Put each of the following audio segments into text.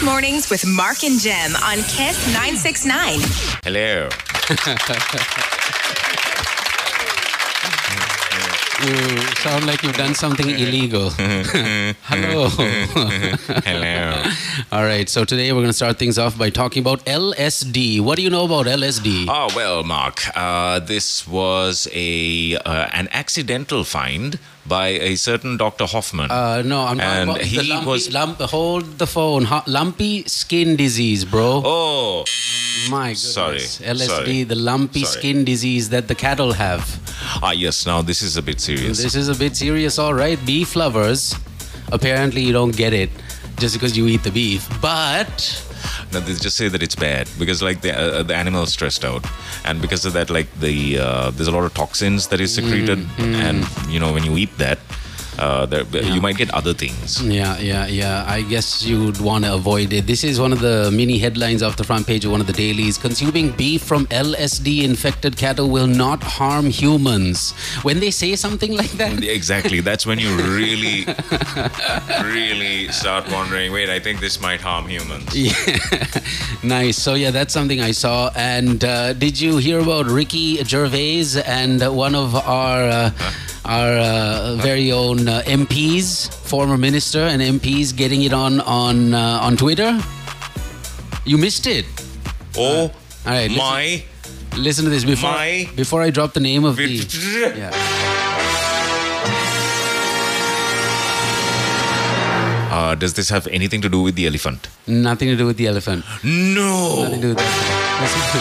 Kiss Mornings with Mark and Gem on Kiss 969. Hello. You sound like you've done something illegal. Hello. Hello. All right, so today we're going to start things off by talking about LSD. What do you know about LSD? Oh well, Mark. Uh, this was a uh, an accidental find by a certain Dr. Hofmann. Uh, no, I'm talking And about the he lumpy, was- lump, hold the phone. Lumpy skin disease, bro. oh, My goodness. sorry, LSD, sorry, the lumpy sorry. skin disease that the cattle have. ah, yes. Now this is a bit serious. This is a bit serious, all right. Beef lovers, apparently you don't get it just because you eat the beef. But No, they just say that it's bad because like the uh, the animal is stressed out, and because of that, like the uh, there's a lot of toxins that is secreted, Mm, and you know when you eat that, uh, there, you might get other things. Yeah, yeah, yeah. I guess you'd want to avoid it. This is one of the mini headlines off the front page of one of the dailies. Consuming beef from LSD infected cattle will not harm humans. When they say something like that, Exactly. That's when you really, really start wondering. Wait, I think this might harm humans. Yeah. nice. So yeah, that's something I saw. And uh, did you hear about Ricky Gervais and one of our uh, our uh, very own uh, MPs, former minister and MPs, getting it on on uh, on Twitter? You missed it. Oh All right. Listen, my! listen to this before My- before I drop the name of the. Yeah. Uh, does this have anything to do with the elephant? Nothing to do with the elephant. Nothing No. to do with that. Listen.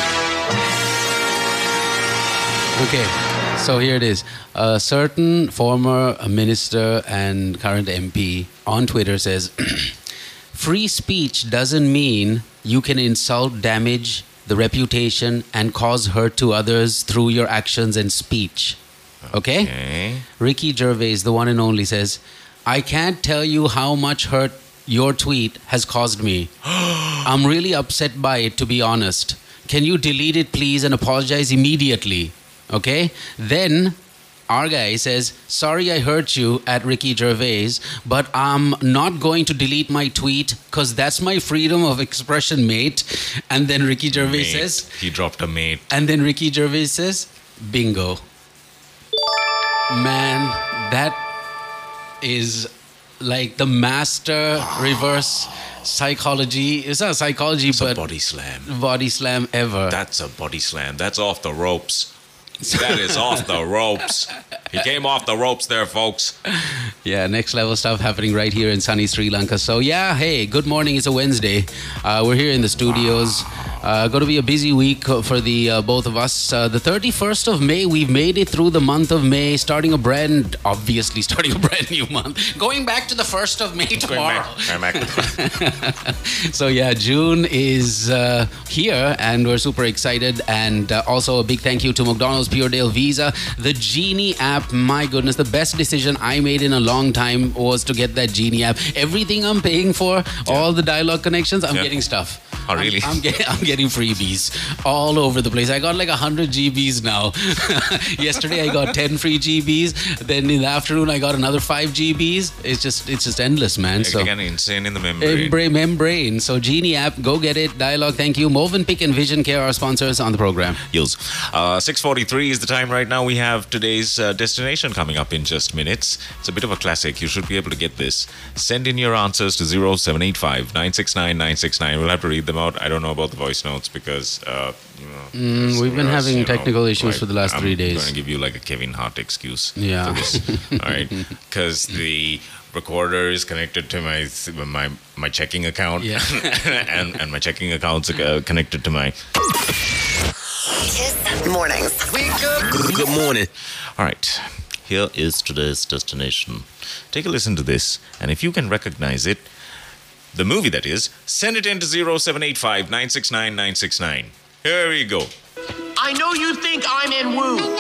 Okay, so here it is. A certain former minister and current MP on Twitter says free speech doesn't mean you can insult, damage the reputation, and cause hurt to others through your actions and speech. Okay? Okay. Ricky Gervais, the one and only, says, I can't tell you how much hurt your tweet has caused me. I'm really upset by it, to be honest. Can you delete it, please, and apologize immediately? Okay? Then our guy says, Sorry I hurt you at Ricky Gervais, but I'm not going to delete my tweet because that's my freedom of expression, mate. And then Ricky Gervais Mate. says, he dropped a mate. and then Ricky Gervais says, bingo. Man, that is like the master reverse psychology. It's not psychology, It's but body slam. body slam ever. That's a body slam. That's off the ropes. That is off the ropes. He came off the ropes there, folks. Yeah, next level stuff happening right here in sunny Sri Lanka. So yeah, hey, good morning. It's a Wednesday. Uh, we're here in the studios. Uh, going to be a busy week for the uh, both of us. Uh, the 31st of May, we've made it through the month of May, starting a brand, obviously starting a brand new month. Going back to the 1st of May Going tomorrow. back. Going back. So yeah, June is uh, here, and we're super excited. And uh, also a big thank you to McDonald's Pure Dale Visa, the Genie app. My goodness, the best decision I made in a long time was to get that Genie app. Everything I'm paying for, all the Dialog connections, I'm Yeah. getting stuff. Oh, really? I'm, I'm, get, I'm getting freebies all over the place. I got like 100 GBs now. Yesterday I got 10 free GBs. Then in the afternoon I got another 5 GBs. It's just it's just endless, man. So Again, insane in the membrane. Membrane, membrane. So Genie app, go get it. Dialog, thank you. Movenpick and Vision Care are sponsors on the program. Yills. Uh, 6.43 is the time right now. We have today's uh, destination coming up in just minutes. It's a bit of a classic. You should be able to get this. Send in your answers to 0785 969 969. We'll have to read them out. I don't know about the voice notes because, uh, you know. Mm, we've been us, having you know, technical issues for the last I'm three days. I'm going to give you like a Kevin Hart excuse Yeah. for this. All right. Because the recorder is connected to my my my checking account Yeah. and and my checking account's uh, connected to my Kiss Mornings. Good morning. All right, here is today's destination. Take a listen to this, and if you can recognize it, the movie that is, send it in to 0785 969 969. Here we go. I know you think I'm in Woo, but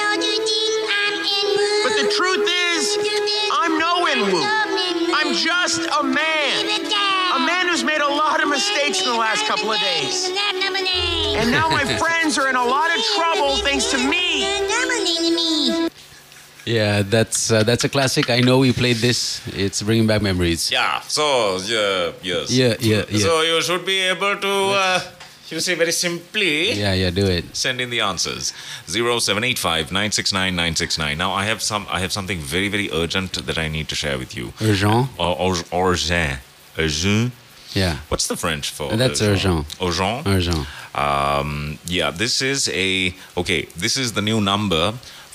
the truth is, I'm no in Woo. I'm just a man. A man who's made a lot of mistakes in the last couple of days. And now my friends are in a lot of trouble thanks to me. Yeah, that's uh, that's a classic. I know we played this. It's bringing back memories. Yeah. So yeah, yes. Yeah, yeah, yeah. So you should be able to, uh, you say very simply. Yeah, yeah, do it. Send in the answers. 0785 969 969. Now I have some I have something very, very urgent that I need to share with you. Urgent. Or or- urgent. Urgent. Yeah, What's the French for? That's urgent. Urgent. urgent. Um, yeah, this is a okay. This is the new number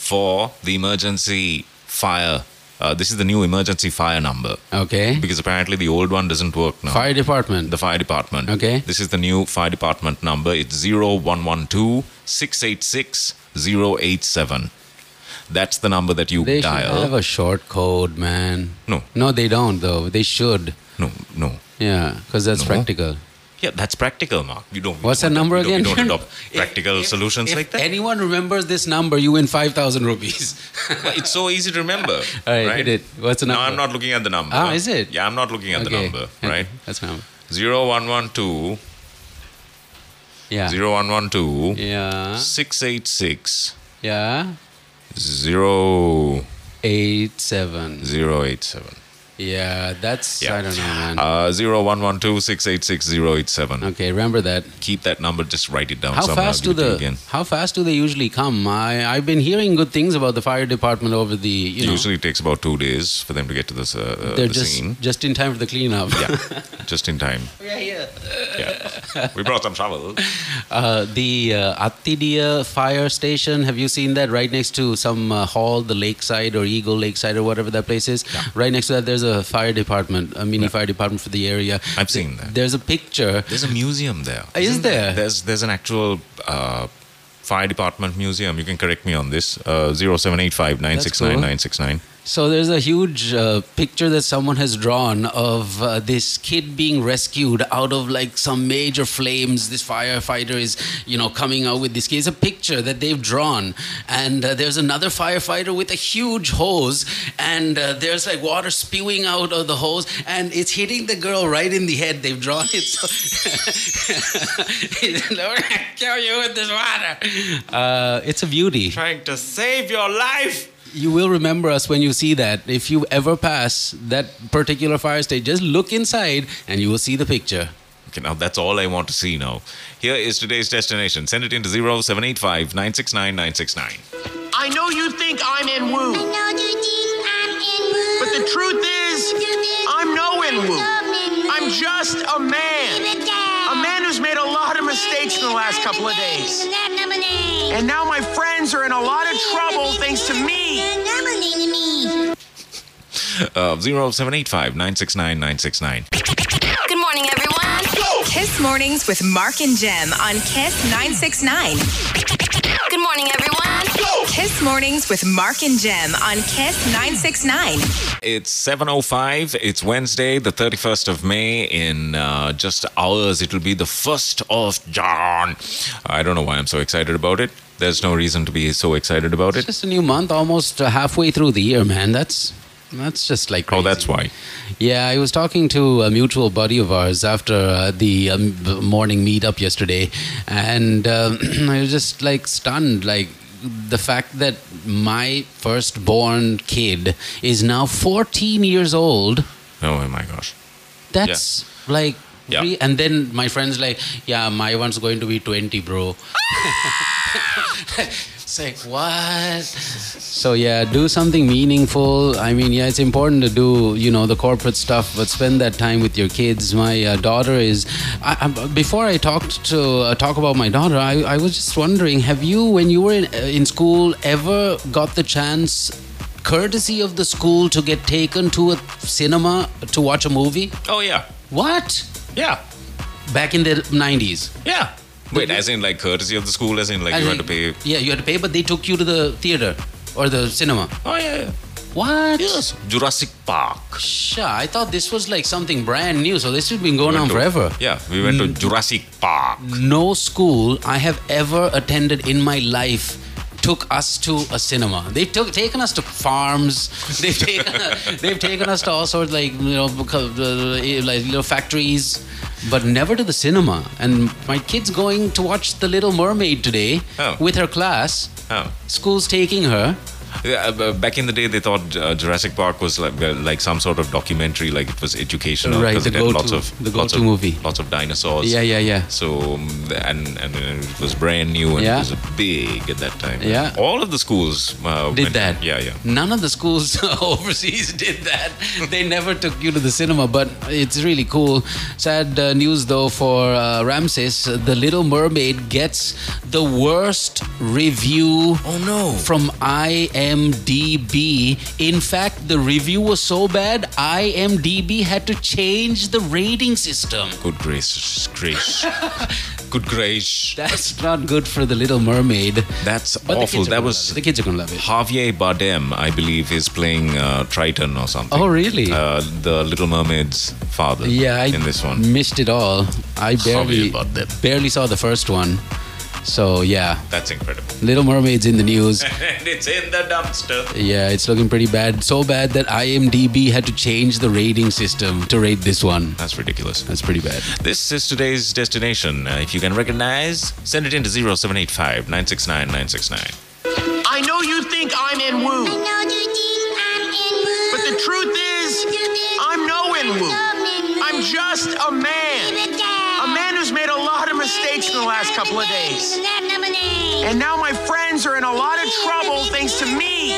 for the emergency fire. Uh, this is the new emergency fire number Okay. because apparently the old one doesn't work now. Fire department. The fire department. Okay. This is the new fire department number. It's 0112 686 087. That's the number that you They should dial. have a short code, man. No. No, they don't though. They should. no, no. Yeah, because that's No. practical. Yeah, that's practical, Mark. You don't. What's we that number we don't- again? We don't adopt practical if- solutions if like that. anyone remembers this number, you win five thousand rupees. Well, it's so easy to remember. All right, right? hit it. What's the No, number? I'm not looking at the number. Ah, is it? Yeah, I'm not looking at the Okay, number. okay, Right. That's the number. Zero one one two Yeah. zero one one two Yeah. six eight six Yeah. zero Eight seven. zero eight seven. Yeah, that's Yeah. I don't know, man. Uh, zero one one two six eight six zero eight seven. okay, remember that. Keep that number. Just write it down. How somewhere. fast do give it to you the again? How fast do they usually come? I I've been hearing good things about the fire department over the you know. Usually it takes about two days for them to get to this, uh, they're the just scene. just in time for the cleanup. Yeah, just in time. yeah, yeah. Yeah, we brought some shovel. Uh, the uh, Attidiya fire station. Have you seen that right next to some uh, hall, the Lakeside or Eagle Lakeside or whatever that place is? Right next to that, there's a fire department, a mini fire department for the area. I've seen that. There's a picture. There's a museum there. Is Isn't there? There's there's an actual uh, fire department museum. You can correct me on this. Uh, 0785 969 969. So there's a huge uh, picture that someone has drawn of uh, this kid being rescued out of like some major flames. This firefighter is, you know, coming out with this kid. It's a picture that they've drawn, and uh, there's another firefighter with a huge hose, and uh, there's like water spewing out of the hose, and it's hitting the girl right in the head. They've drawn it. So We're gonna kill you with this water. Uh, it's a beauty. Trying to save your life. You will remember us when you see that. If you ever pass that particular fire station, just look inside and you will see the picture. Okay, now that's all I want to see now. Here is today's destination. Send it into 0785 969 969. I know you think I'm in Woo, but the truth is, I'm no in Woo. I'm just a man. Mistakes in the last couple of days. And now my friends are in a lot of trouble thanks to me. Uh, 0785 969 969. Good morning, everyone. Kiss Mornings with Mark and Gem on Kiss 969. Good morning, everyone. Kiss Mornings with Mark and Gem on Kiss 969. It's 7.05. It's Wednesday, the 31st of May. In uh, just hours, it will be the 1st of John. I don't know why I'm so excited about it. There's no reason to be so excited about It's it. just a new month, almost uh, halfway through the year, man. That's that's just like Oh, that's why. Yeah, I was talking to a mutual buddy of ours after uh, the um, b- morning meetup yesterday, and um, I was just like stunned, like the fact that my firstborn kid is now 14 years old. Oh, my gosh. That's like. Yeah. re- and then my friend's like, yeah, my one's going to be 20, bro. it's like, what? So, yeah, do something meaningful. I mean, yeah, it's important to do, you know, the corporate stuff, but spend that time with your kids. My uh, daughter is. I, I, before I talked to uh, talk about my daughter, I, I was just wondering have you, when you were in, uh, in school, ever got the chance, courtesy of the school, to get taken to a cinema to watch a movie? Oh, yeah. What? Yeah. Back in the 90s. Yeah. Wait, as in like courtesy of the school, as in like you had to pay. Yeah, you had to pay, but they took you to the theater or the cinema. Oh, yeah. yeah. What? Yes. Jurassic Park. Sure, I thought this was like something brand new, so this has been going We on to- forever. Yeah, we went to Jurassic Park. No school I have ever attended in my life took us to a cinema. They've took, taken us to farms. They've taken they've taken us to all sorts like you know because, uh, like little factories, but never to the cinema. And my kid's going to watch The Little Mermaid today Oh. with her class. Oh. School's taking her. Yeah, uh, back in the day, they thought uh, Jurassic Park was like uh, like some sort of documentary, like it was educational Right, because it had lots go-to- of the go-to of, movie. lots of dinosaurs. Yeah, yeah, yeah. So um, and and it was brand new and Yeah. it was big at that time. Yeah. all of the schools uh, Did went- that? Yeah, yeah. None of the schools overseas did that. They never took you to the cinema, but it's really cool. Sad uh, news though for uh, Ramses. The Little Mermaid gets the worst review. Oh, no. From IMDb. In fact, the review was so bad, IMDb had to change the rating system. Good gracious, grace. Good grace. That's not good for the Little Mermaid. That's But awful. That was the kids are gonna love it. Javier Bardem, I believe, is playing uh, Triton or something. Oh, really? Uh, the Little Mermaid's father. Yeah, I in this one. missed it all. I barely barely saw the first one. So yeah, That's incredible. Little Mermaid's in the news. and it's in the dumpster. Yeah, it's looking pretty bad. So bad that IMDb had to change the rating system to rate this one. That's ridiculous. That's pretty bad. This is today's destination. Uh, if you can recognize, send it into 0785 969 969. I know you think I'm in woo, but the truth is, I'm no in woo. I'm just a man. Mistakes in the last couple of days. And now my friends are in a lot of trouble thanks to me.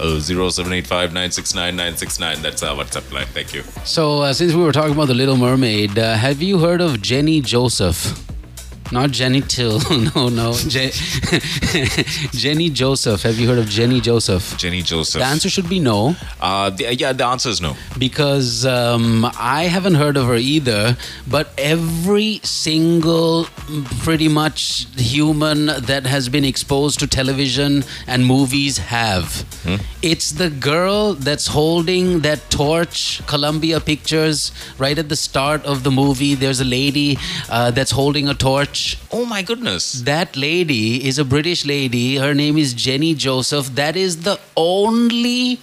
Oh, 0785 969 969. That's our WhatsApp line. Thank you. So uh, since we were talking about the Little Mermaid, uh, have you heard of Jenny Joseph? Not Jenny Till. no, no. Je- Jenny Joseph. Have you heard of Jenny Joseph? Jenny Joseph. The answer should be no. Uh, the, yeah, the answer is no. because um, I haven't heard of her either. But every single, pretty much human that has been exposed to television and movies have. It's the girl that's holding that torch, Columbia Pictures, right at the start of the movie. There's a lady uh, that's holding a torch. Oh my goodness. That lady is a British lady. Her name is Jenny Joseph. That is the only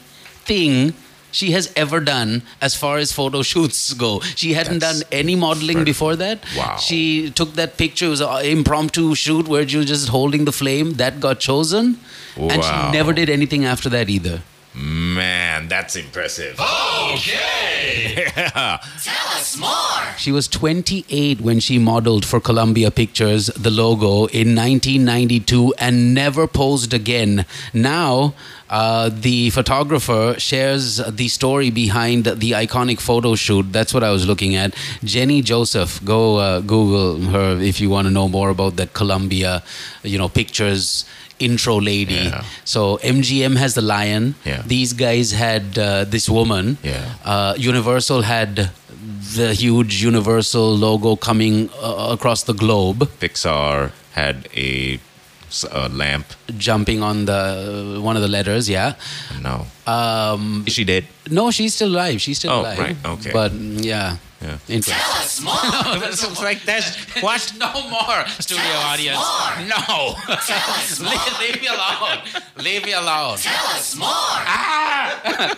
thing she has ever done as far as photo shoots go. She hadn't That's done any modeling before that. Wow. She took that picture, it was an impromptu shoot where she was just holding the flame. That got chosen. And she never did anything after that either. Man, that's impressive. Okay. yeah. Tell us more. She was 28 when she modeled for Columbia Pictures, the logo, in 1992 and never posed again. Now, uh, the photographer shares the story behind the iconic photo shoot. That's what I was looking at. Jenny Joseph. Go uh, Google her if you want to know more about that Columbia, you know, pictures intro lady. Yeah. So MGM has the lion. Yeah. These guys had uh, this woman. Yeah. Uh, Universal had the huge Universal logo coming uh, across the globe, Pixar had a, a lamp. jumping on the one of the letters. Yeah. No. Um, Is she dead? no, she's still alive. She's still Oh, alive. right, okay. But mm, yeah. Yeah. Interesting. It's like that's what? No more studio audience. More. No. leave, leave me alone. Leave me alone. Tell us more. Ah.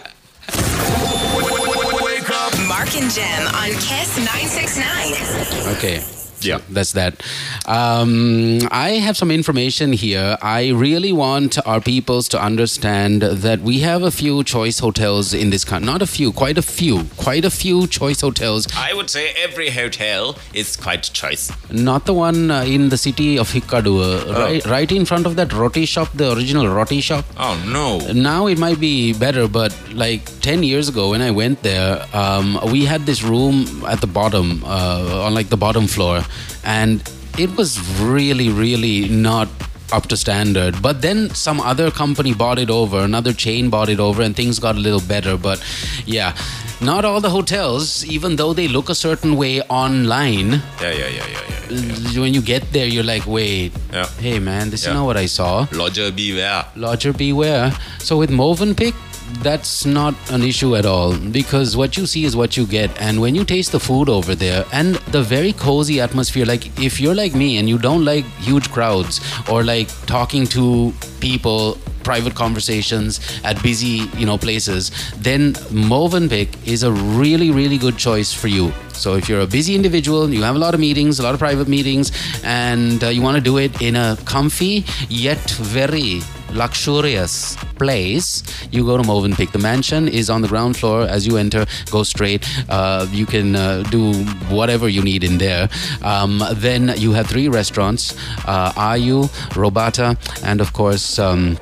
Mark and Gem on Kiss 969. Okay. Yeah. That's that. Um, I have some information here. I really want our peoples to understand that we have a few choice hotels in this country. Not a few, quite a few. Quite a few choice hotels. I would say every hotel is quite choice. Not the one uh, in the city of Hikkadu, uh, right, right in front of that roti shop, the original roti shop. Oh no. Now it might be better, but like 10 years ago when I went there, um, we had this room at the bottom, uh, on like the bottom floor, and it was really, really not up to standard. But then some other company bought it over, another chain bought it over, and things got a little better. But yeah, not all the hotels, even though they look a certain way online, Yeah, yeah, yeah, yeah, yeah. when you get there, you're like, wait, hey man, this is not what I saw. Lodger beware. Lodger beware. So with Movenpick, that's not an issue at all because what you see is what you get. And when you taste the food over there and the very cozy atmosphere, like if you're like me and you don't like huge crowds or like talking to people private conversations at busy, you know, places, then Movenpick is a really, really good choice for you. So if you're a busy individual, you have a lot of meetings, a lot of private meetings, and uh, you want to do it in a comfy yet very luxurious place, you go to Movenpick. The mansion is on the ground floor. As you enter, go straight. Uh, you can uh, do whatever you need in there. Um, then you have three restaurants: uh, Ayu, Robata, and of course um,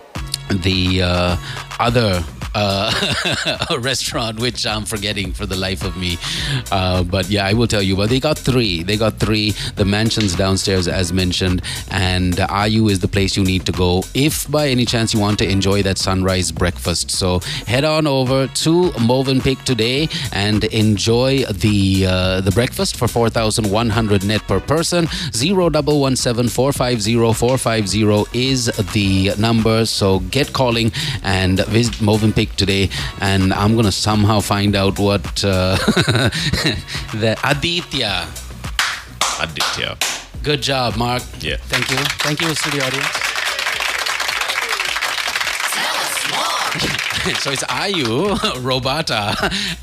the uh, other uh, a restaurant, which I'm forgetting for the life of me. Uh, but yeah, I will tell you. But they got three. They got three. The mansions downstairs, as mentioned, and Ayu is the place you need to go if by any chance you want to enjoy that sunrise breakfast. So head on over to Movenpick today and enjoy the uh, the breakfast for 4,100 net per person. Zero double one seven four five zero four five zero is the number. So get calling and visit Movenpick today, and I'm gonna somehow find out what uh, the Aditya. Aditya. Good job, Mark. Yeah. Thank you. Thank you, studio audience. so it's Ayu, Robata,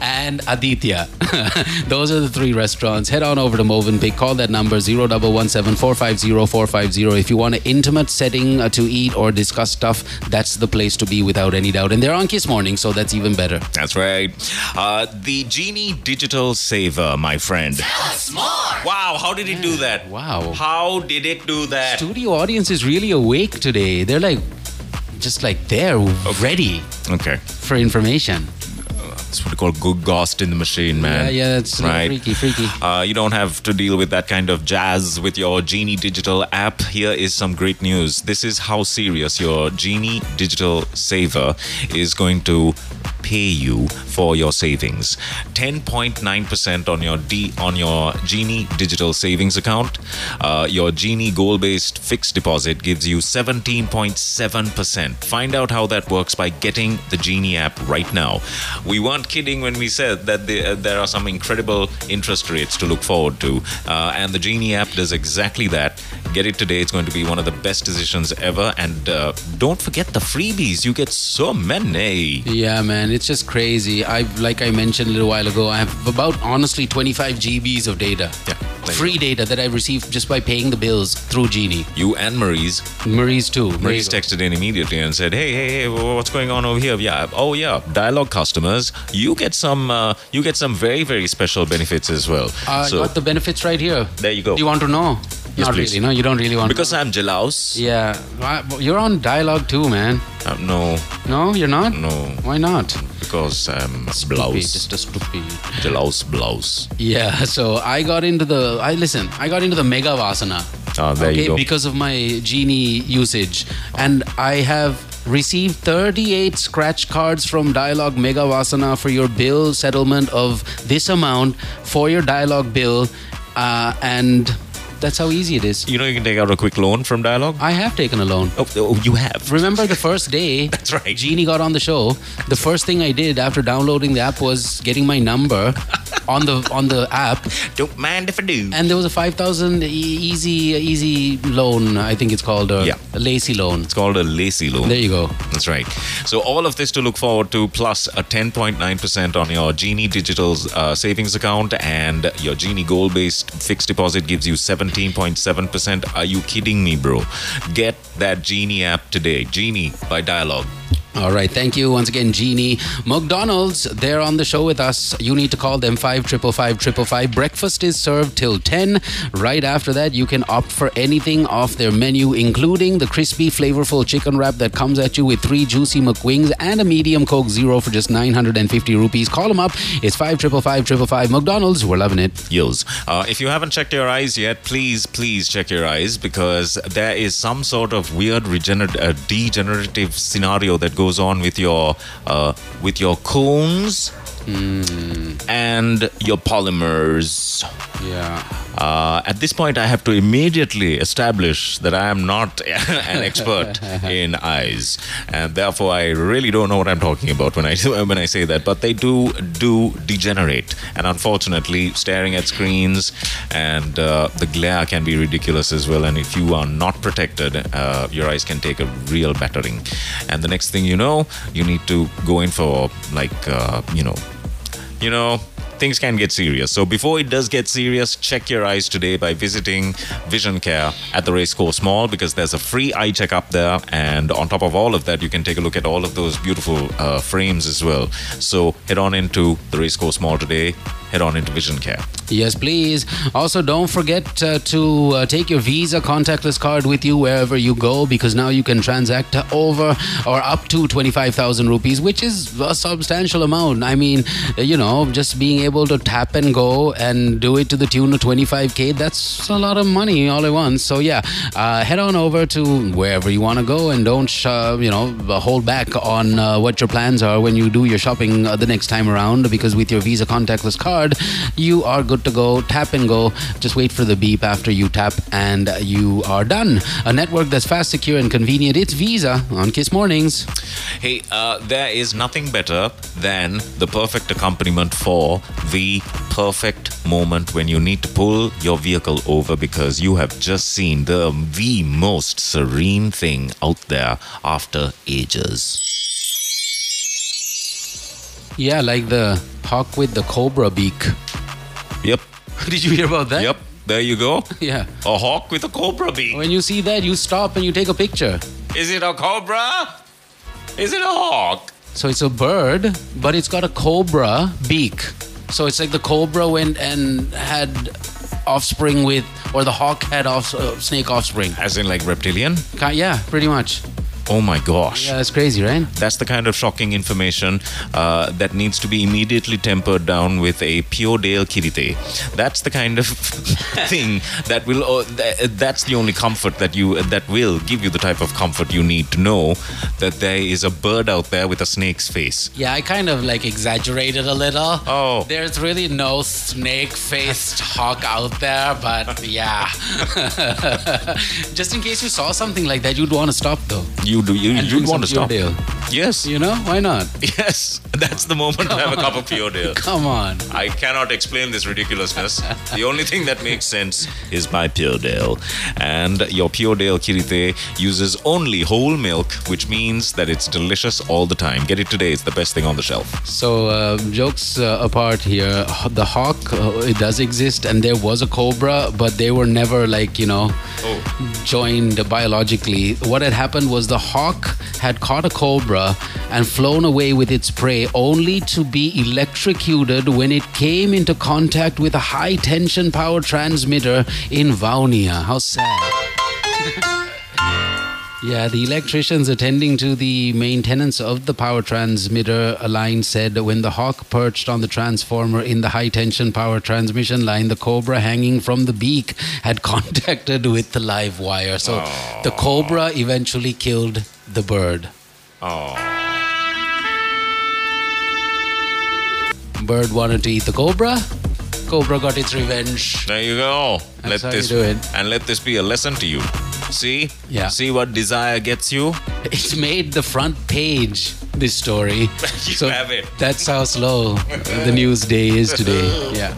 and Aditya. Those are the three restaurants. Head on over to Movenpick. Call that number 0117 If you want an intimate setting uh, to eat or discuss stuff, that's the place to be without any doubt. And they're on Kiss Morning, so that's even better. That's right. Uh, the Genie Digital Saver, my friend. Tell us more. Wow, how did it do that? Wow. How did it do that? Studio audience is really awake today. They're like, just like they're ready Okay. for information. That's what we call good ghost in the machine, man. Yeah, yeah, it's right. freaky, freaky. Uh, you don't have to deal with that kind of jazz with your Genie Digital app. Here is some great news. This is how serious your Genie Digital Saver is going to pay you for your savings. 10.9% on your D on your Genie Digital Savings account. Uh, your Genie goal-based fixed deposit gives you 17.7%. Find out how that works by getting the Genie app right now. We weren't kidding when we said that the, uh, there are some incredible interest rates to look forward to, uh, and the Genie app does exactly that. Get it today; it's going to be one of the best decisions ever. And uh, don't forget the freebies; you get so many. Yeah, man, it's just crazy. I like I mentioned a little while ago. I have about honestly 25 GBs of data, Yeah, free data that I received just by paying the bills through Genie. You and Marie's. Marie's too. Marie's texted in immediately and said, "Hey, hey, hey, what's going on over here? Yeah, oh yeah, Dialog customers, you get some, uh, you get some very, very special benefits as well. I so got the benefits right here. there you go. Do you want to know? Yes, Not please. really. No, you don't really want because. I'm jealous. Yeah, Why- you're on Dialog too, man. Uh, no, No, you're not. no, Why not? because I'm Stupid, blouse, Just a stupid. jealous blouse. Yeah, so I got into the. I listen. I got into the Mega Vasana. Ah, there okay, you go. because of my genie usage, and I have received 38 scratch cards from Dialog Mega Vasana for your bill settlement of this amount for your Dialog bill, uh, and that's how easy it is. you know, you can take out a quick loan from Dialog. I have taken a loan. Oh, oh you have. Remember the first day That's right. Genie got on the show. The first thing I did after downloading the app was getting my number on the on the app, Don't mind if I do. and there was a five thousand easy easy loan. I think it's called a, Yeah. a lacy loan. It's called a lacy loan. There you go. That's right. So all of this to look forward to, plus a 10.9% on your Genie Digital uh, savings account, and your Genie Goal based fixed deposit gives you 17.7%. Are you kidding me, bro? Get that Genie app today. Genie by Dialog. All right, thank you once again, Genie. McDonald's, they're on the show with us. You need to call them five triple five triple five. Breakfast is served till ten. Right after that, you can opt for anything off their menu, including the crispy, flavorful chicken wrap that comes at you with three juicy McWings and a medium Coke Zero for just nine hundred and fifty rupees. Call them up. It's five triple five triple five. McDonald's, we're loving it. Yos. Uh, if you haven't checked your eyes yet, please, please check your eyes because there is some sort of weird regener- uh, degenerative scenario that goes on with your uh, with your cones and your polymers. Yeah. Uh, at this point, I have to immediately establish that I am not an expert in eyes, and therefore I really don't know what I'm talking about when I when I say that. But they do do degenerate, and unfortunately, staring at screens and uh, the glare can be ridiculous as well. And if you are not protected, uh, your eyes can take a real battering. And the next thing you know, you need to go in for like uh, you know, you know things can get serious. So before it does get serious, check your eyes today by visiting Vision Care at the Racecourse Mall because there's a free eye checkup there. And on top of all of that, you can take a look at all of those beautiful uh, frames as well. So head on into the Racecourse Mall today. Head on into Vision Care. Yes, please. Also, don't forget uh, to uh, take your Visa contactless card with you wherever you go because now you can transact over or up to 25,000 rupees, which is a substantial amount. I mean, you know, just being able to tap and go and do it to the tune of 25K, that's a lot of money all at once. So, yeah, uh, head on over to wherever you want to go and don't, sh- you know, hold back on uh, what your plans are when you do your shopping uh, the next time around because with your Visa contactless card, you are good to go. Tap and go. Just wait for the beep after you tap, and you are done. A network that's fast, secure, and convenient. It's Visa on Kiss Mornings. Hey, uh, there is nothing better than the perfect accompaniment for the perfect moment when you need to pull your vehicle over because you have just seen the the most serene thing out there after ages. Yeah, like the hawk with the cobra beak. Yep. Did you hear about that? Yep. There you go. Yeah. A hawk with a cobra beak. When you see that, you stop and you take a picture. Is it a cobra? Is it a hawk? So it's a bird, but it's got a cobra beak. So it's like the cobra went and had offspring with, or the hawk had off, uh, snake offspring. As in like reptilian? Ki- Yeah, pretty much. Oh my gosh. Yeah, that's crazy, right? That's the kind of shocking information uh, that needs to be immediately tempered down with a pure Dale Kirite. That's the kind of thing that will. Uh, th- that's the only comfort that you that will give you the type of comfort you need to know that there is a bird out there with a snake's face. Yeah, I kind of like exaggerated a little. Oh. There's really no snake faced hawk out there, but yeah. Just in case you saw something like that, you'd want to stop though. You. You And you drink want to stop? Pure Yes. You know, why not? Yes. That's the moment to have a cup of pure Dale. Come on. I cannot explain this ridiculousness. the only thing that makes sense is by Pure Dale. And your Pure Dale Kirite uses only whole milk, which means that it's delicious all the time. Get it today, it's the best thing on the shelf. So, uh, jokes uh, apart here, the hawk, uh, it does exist, and there was a cobra, but they were never like, you know, Oh. joined biologically. What had happened was the hawk had caught a cobra and flown away with its prey, only to be electrocuted when it came into contact with a high tension power transmitter in Vavuniya. How sad. Yeah, the electricians attending to the maintenance of the power transmitter line said when the Hawk perched on the transformer in the high tension power transmission line, the Cobra hanging from the beak had contacted with the live wire. So the Cobra eventually killed the bird. Oh. Bird wanted to eat the Cobra. Cobra got its revenge. There you go. That's let how you this do it. and let this be a lesson to you. See? Yeah. See what desire gets you? It made the front page, this story. You have it. That's how slow the news day is today. Yeah.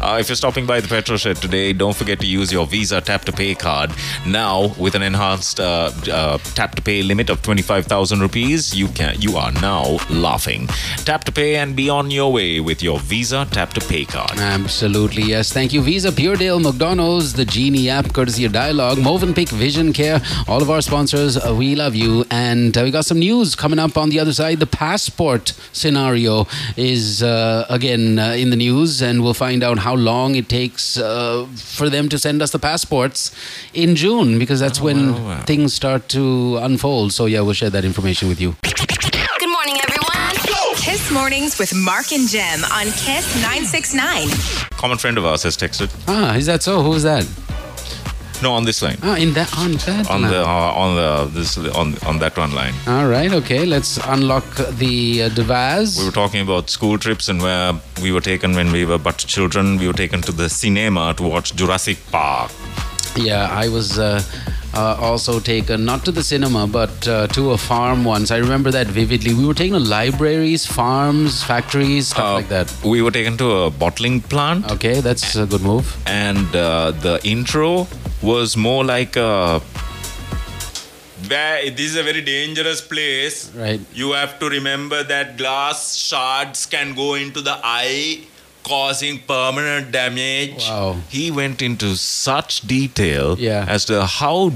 Uh, if you're stopping by the petrol shed today, don't forget to use your Visa Tap to Pay card. Now, with an enhanced uh, uh, Tap to Pay limit of 25,000 rupees, you can you are now laughing. Tap to Pay and be on your way with your Visa Tap to Pay card. Absolutely, yes. Thank you, Visa, Puredale, McDonald's, the Genie app, courtesy of Dialog, Movenpick, Vision Care, all of our sponsors. uh, we love you. And uh, we got some news coming up on the other side. The passport scenario is uh, again uh, in the news, and we'll find out how long it takes uh, for them to send us the passports in June, because that's when wow, wow. things start to unfold. So, yeah, we'll share that information with you. Good morning, everyone. Kiss Mornings with Mark and Gem on Kiss 969. Common friend of ours has texted. Ah, is that so? Who's that? No, on this line. Ah, in that on that. On line. the uh, on the this on on that one line. All right. Okay. Let's unlock the uh, device. We were talking about school trips and where we were taken when we were but children. We were taken to the cinema to watch Jurassic Park. Yeah, I was uh, uh, also taken not to the cinema but uh, to a farm once. I remember that vividly. We were taken to libraries, farms, factories, stuff Uh, like that. We were taken to a bottling plant. Okay, that's a good move. and uh, the intro was more like a Where this is a very dangerous place. Right. You have to remember that glass shards can go into the eye, causing permanent damage. Wow. he went into such detail Yeah. as to how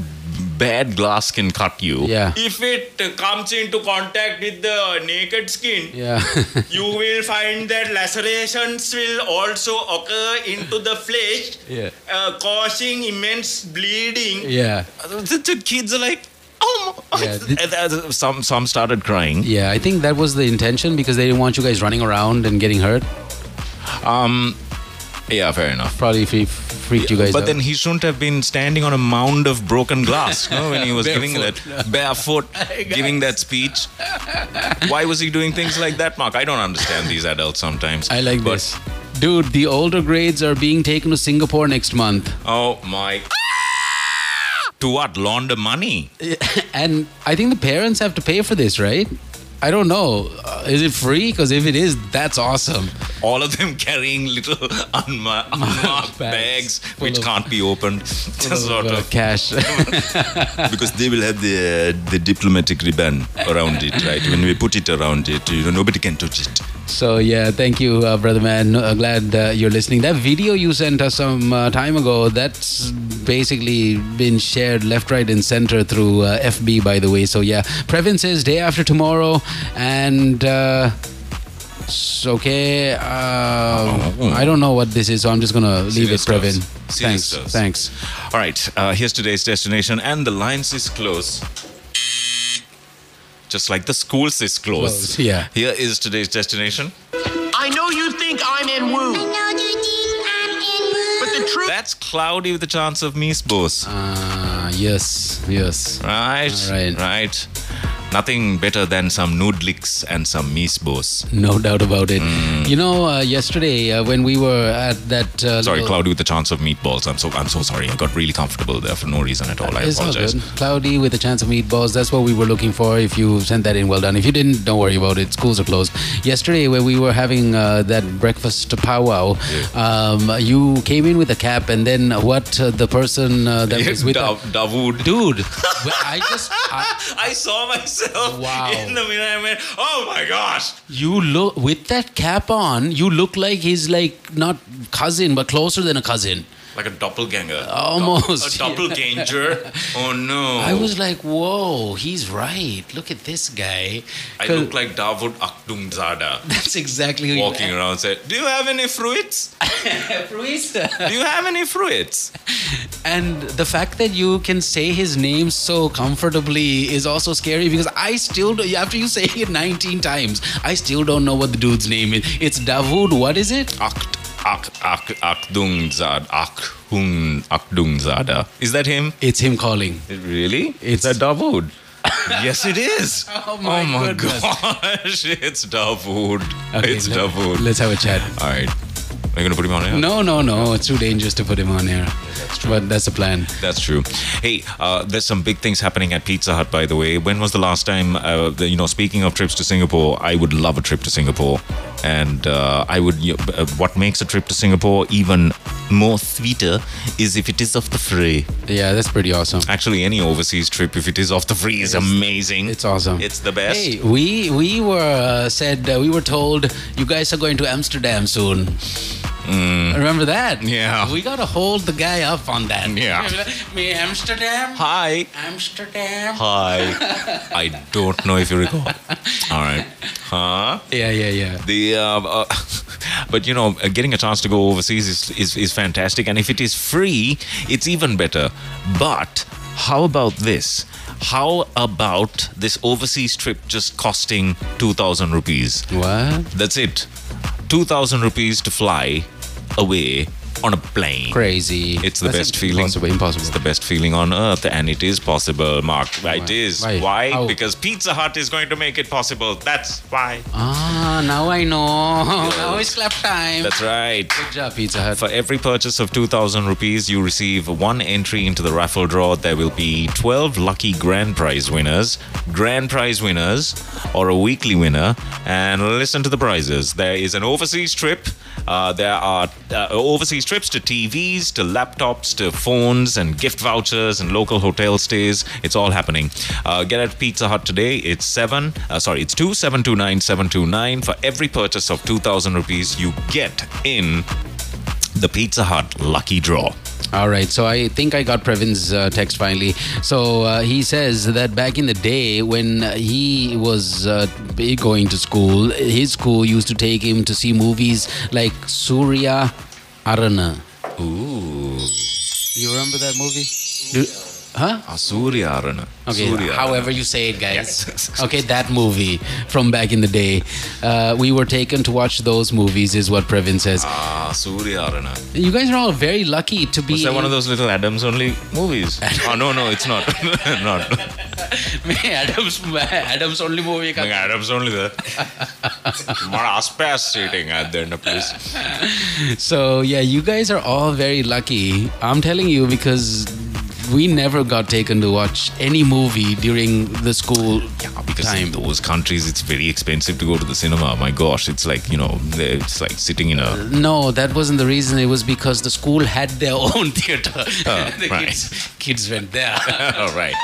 bad glass can cut you Yeah. If it uh, comes into contact with the naked skin, Yeah. you will find that lacerations will also occur into the flesh, Yeah. uh, causing immense bleeding. yeah. the, the kids are like oh my. Yeah, th- uh, some some started crying Yeah, I think that was the intention because they didn't want you guys running around and getting hurt. Um yeah fair enough. Probably free- freaked you guys but out. then he shouldn't have been standing on a mound of broken glass no, when he was giving that barefoot giving that speech. Why was he doing things like that mark? I don't understand these adults sometimes. I like But- this. Dude, the older grades are being taken to Singapore next month. oh my. To what? Launder money? And I think the parents have to pay for this, right? I don't know. Uh, is it free? Because if it is, that's awesome. all of them carrying little unma- unmarked Bags bags, which of- can't be opened just sort Uh, of cash. because they will have the the diplomatic ribbon around it right when we put it around it you know nobody can touch it so yeah, thank you, uh, brother man. Uh, glad uh, you're listening. That video you sent us some uh, time ago, that's basically been shared left, right, and center through uh, FB, by the way. So yeah, Previn says day after tomorrow, and. Uh, Okay, uh, I don't know what this is, so I'm just gonna leave it, Previn. Thanks, thanks. all right uh, here's today's destination and the lines is close just like the schools is closed Close, yeah. here is today's destination I know you think I'm in woo, but the truth. that's cloudy with a chance of misbos Ah, yes, yes. right All right. right nothing better than some noodliks and some misbos No doubt about it. Mm. You know, uh, yesterday uh, when we were at that. Uh, sorry cloudy with a chance of meatballs i'm so i'm so sorry i got really comfortable there for no reason at all i It's all apologize good. Cloudy with a chance of meatballs. That's what we were looking for. If you sent that in, well done. If you didn't, don't worry about it. Schools are closed. Yesterday, when we were having uh, that breakfast powwow, um, you came in with a cap, and then what? Uh, the person uh, that was with Dav- Davud. dude. I just I, I saw myself Wow. in the mirror and went, oh my gosh. you look with that cap on. You look like he's like not cousin, but closer than a cousin. Like a doppelganger. Almost. A doppelganger. oh no. I was like, whoa, he's right. Look at this guy. I look like Davud Akdungzada. That's exactly who Walking you around said, Do you have any fruits? Fruits. Do you have any fruits? And the fact that you can say his name so comfortably is also scary because I still do, after you say it 19 times, I still don't know what the dude's name is. It's Davud, what is it? Akt Ak Ak Akdungzad Akhun Akdungzada. Is that him? It's him calling. Really? It's- that Dawood. yes, it is. Oh my goodness. gosh, it's Dawood. Okay, it's let- Davud. Let's have a chat. All right. Are you going to put him on here? No, no, no. It's too dangerous to put him on here. But that's the plan. That's true. Hey, uh, there's some big things happening at Pizza Hut, by the way. When was the last time, uh, the, you know, speaking of trips to Singapore, I would love a trip to Singapore. And uh, I would, you uh, what makes a trip to Singapore even more sweeter is if it is off the free. Yeah, that's pretty awesome. Actually, any overseas trip, if it is off the free, is amazing. It's awesome. It's the best. Hey, we we were uh, said uh, we were told you guys are going to Amsterdam soon. Remember that? Yeah. We gotta hold the guy up on that. Yeah. Me Amsterdam. Hi. Amsterdam. Hi. I don't know if you recall. All right. Huh? Yeah, yeah, yeah. The uh, uh, but you know, uh, getting a chance to go overseas is, is is fantastic, and if it is free, it's even better. But how about this? How about this overseas trip just costing two thousand rupees? What? That's it. Two thousand rupees to fly away on a plane. Crazy. It's the That's best feeling. Impossible. Impossible. It's the best feeling on earth, and it is possible, Mark. It is. Why? Why? How? Because Pizza Hut is going to make it possible. That's why. ah, now I know. now it's clap time. That's right. Good job, Pizza Hut. For every purchase of 2,000 rupees, you receive one entry into the raffle draw. There will be 12 lucky grand prize winners, grand prize winners, or a weekly winner. And listen to the prizes. There is an overseas trip. Uh, there are uh, overseas trips to TVs, to laptops, to phones, and gift vouchers, and local hotel stays. It's all happening. Uh, get at Pizza Hut today. It's seven. Uh, sorry, it's two seven two nine seven two nine. For every purchase of two thousand rupees, you get in the Pizza Hut lucky draw. All right, so I think I got Previn's uh, text finally. So uh, he says that back in the day when he was uh, going to school, his school used to take him to see movies like Surya Arana. Ooh. You remember that movie? Do, Huh? Ah, uh, Surya Okay, however you say it, guys. Okay, that movie from back in the day. Uh, we were taken to watch those movies, is what Previn says. Ah, Surya You guys are all very lucky to be. Is that one of those little Adams only movies? oh, no, no, it's not. not. Adams, Adams only movie. Ka- Adams only there. sitting at the end of place. So, yeah, you guys are all very lucky. I'm telling you because we never got taken to watch any movie during the school Yeah, because time. in those countries it's very expensive to go to the cinema. My gosh, it's like you know, it's like sitting in a. No, that wasn't the reason. It was because the school had their own theater. the right. kids, kids went there. All right.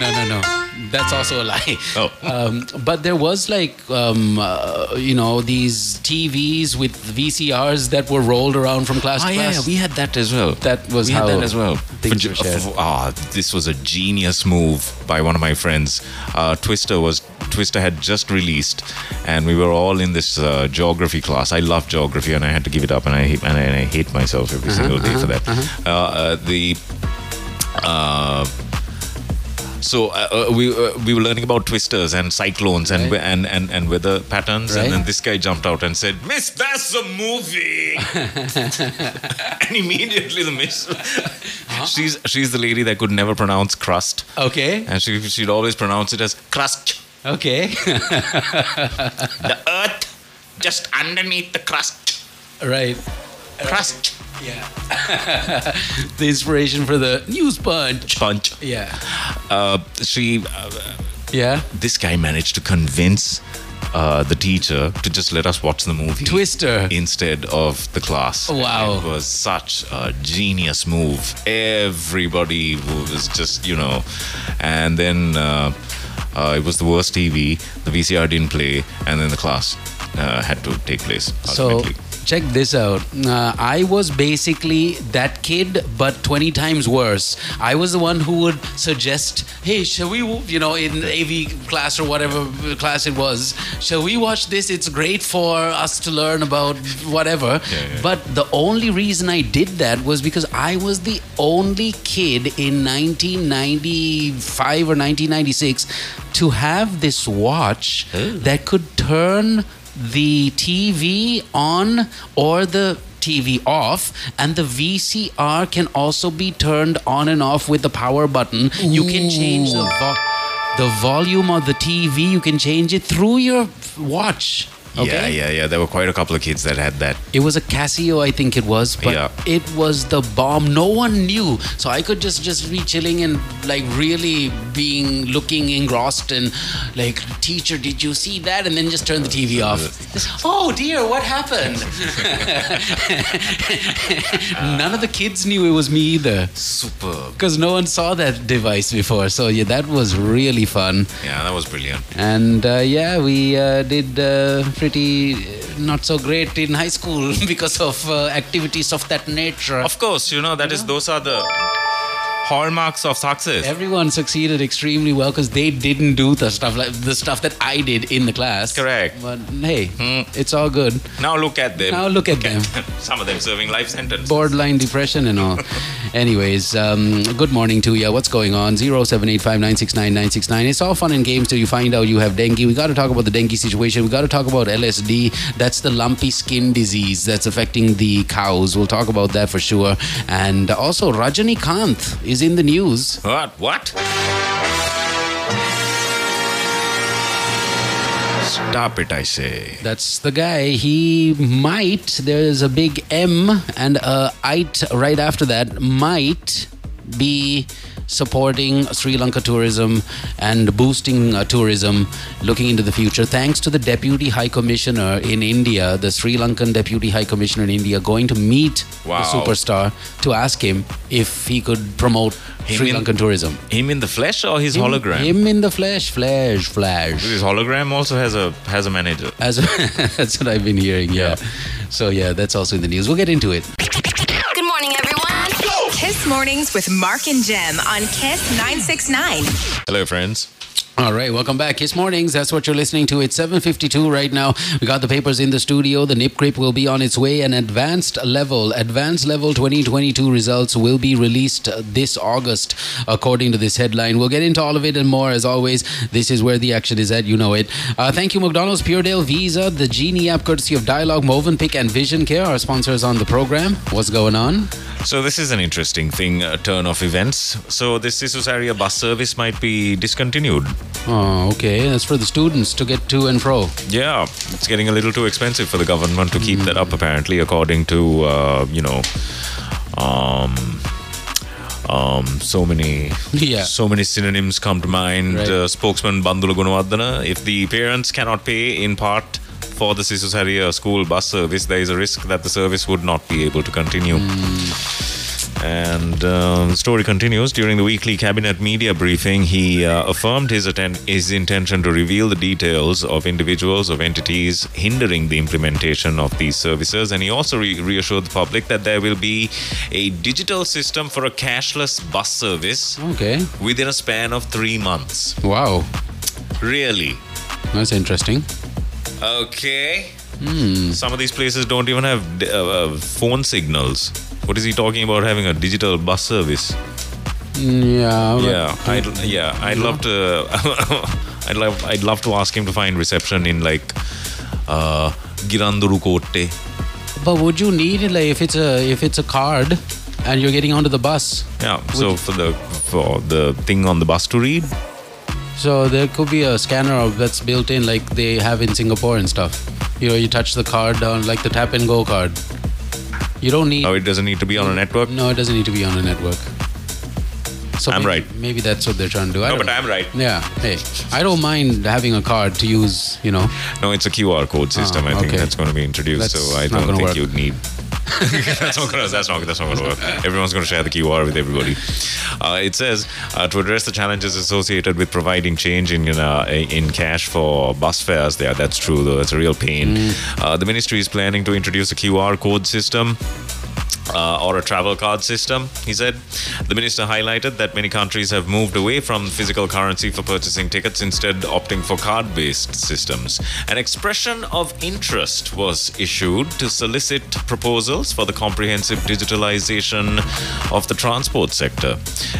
no, no, no. That's also a lie. Oh. Um, but there was like, um, uh, you know, these TVs with VCRs that were rolled around from class Oh to yeah, yeah, class. we had that as well. That was we how had that as well. things For- Ah, this was a genius move by one of my friends. Uh, Twister was Twister had just released, and we were all in this uh, geography class. I love geography, and I had to give it up, and I hate, and I, and I hate myself every Uh-huh, single day for that. Uh, uh, the uh, so uh, we uh, we were learning about twisters and cyclones and Right. and, and and weather patterns, Right. and then this guy jumped out and said, "Miss, that's a movie." and immediately the miss, she's she's the lady that could never pronounce crust, Okay. and she she'd always pronounce it as crust. Okay. The earth just underneath the crust, right. crust Yeah. the inspiration for the news punch. punch. Yeah. Uh, she uh, Yeah. this guy managed to convince uh, the teacher to just let us watch the movie Twister. instead of the class. Wow. It was such a genius move. Everybody was just, you know, and then uh, uh, it was the worst TV. The VCR didn't play, and then the class uh, had to take place So ultimately. Check this out. Uh, I was basically that kid, but 20 times worse. I was the one who would suggest, hey, shall we, you know, in AV class or whatever class it was, shall we watch this? It's great for us to learn about whatever. Yeah, yeah. But the only reason I did that was because I was the only kid in 1995 or 1996 to have this watch that could turn the TV on or the TV off, and the VCR can also be turned on and off with the power button. You can change the vo- the volume of the TV. You can change it through your watch. Okay? Yeah, yeah, yeah. There were quite a couple of kids that had that. It was a Casio, I think it was, but Yeah. it was the bomb. No one knew, so I could just just be chilling and like really being looking engrossed and like, teacher, did you see that? And then just turn the TV off. oh dear, what happened? None of the kids knew it was me either, Superb. because no one saw that device before. So yeah, that was really fun. Yeah, that was brilliant. And uh, yeah, we uh, did uh, pretty uh, not so great in high school because of uh, activities of that nature. Of course, you know that is those are the hallmarks of success. Everyone succeeded extremely well because they didn't do the stuff like the stuff that I did in the class. Correct. But hey, Hmm. it's all good. now look at them. Now look at them. Some of them serving life sentences. Borderline depression and all. Anyways, um, good morning to you. What's going on? Zero seven eight five nine six nine nine six nine. It's all fun and games till you find out you have dengue. We got to talk about the dengue situation. We got to talk about LSD. That's the lumpy skin disease that's affecting the cows. We'll talk about that for sure. And also, Rajinikanth is in the news. What? What? Stop it, I say. That's the guy. He might, there's a big M and a it right after that, might be supporting Sri Lanka tourism and boosting uh, tourism looking into the future. Thanks to the Deputy High Commissioner in India, the Sri Lankan Deputy High Commissioner in India, going to meet Wow. the superstar to ask him if he could promote Him Sri in- Lankan tourism. Him in the flesh or his Him- hologram? Him in the flesh, flash, flash. His hologram also has a has a manager. As that's what I've been hearing. Yeah. So yeah, that's also in the news. We'll get into it. Good morning, everyone. Mornings with Mark and Gem on Kiss 969. Hello, friends. All right, welcome back. Kiss Mornings. That's what you're listening to. It's 7:52 right now. We got the papers in the studio. The Nip Crip will be on its way. An advanced level, advanced level 2022 results will be released uh, this August, according to this headline. We'll get into all of it and more. As always, this is where the action is at. You know it. Uh, thank you, McDonald's, Puredale, Visa, the Genie app, courtesy of Dialog, Movenpick, and Vision Care, our sponsors on the program. What's going on? So this is an interesting thing, a turn of events. So this Isusaria bus service might be discontinued. Oh, okay. That's for the students to get to and fro. Yeah, it's getting a little too expensive for the government to keep that up. Apparently, according to uh, you know, um, um, so many, Yeah. so many synonyms come to mind. Right. Uh, spokesman Bandula Gunawardana. If the parents cannot pay in part for the Sisusaria school bus service, there is a risk that the service would not be able to continue. And um, the story continues. During the weekly cabinet media briefing, he uh, affirmed his, atten- his intention to reveal the details of individuals, of entities hindering the implementation of these services. And he also re- reassured the public that there will be a digital system for a cashless bus service Okay. within a span of three months. Wow. Really? That's interesting. Okay. Some of these places don't even have uh, uh, phone signals. What is he talking about having a digital bus service? Yeah. Yeah, I'd yeah, I'd love to. I'd love I'd love to ask him to find reception in like uh, Giranduru Kotte. But would you need it like if it's a if it's a card and you're getting onto the bus? Yeah, so for the for the thing on the bus to read. So there could be a scanner that's built in like they have in Singapore and stuff. You know, you touch the card on like the tap and go card. You don't need Oh, it doesn't need to be on a network. No, it doesn't need to be on a network. So I'm maybe, right. Maybe that's what they're trying to do. I No, but know. I'm right. Yeah. Hey, I don't mind having a card to use. You know. No, it's a QR code system. Oh, I ah, think okay. that's going to be introduced. That's so I don't think work. you'd need. that's not gonna. That's not. That's not gonna work. Everyone's gonna share the QR with everybody. Uh, it says uh, to address the challenges associated with providing change in uh, in cash for bus fares. There, that's true though. It's a real pain. Mm. Uh, the ministry is planning to introduce a QR code system. Uh, or a travel card system, he said. The minister highlighted that many countries have moved away from physical currency for purchasing tickets, instead opting for card-based systems. An expression of interest was issued to solicit proposals for the comprehensive digitalization of the transport sector.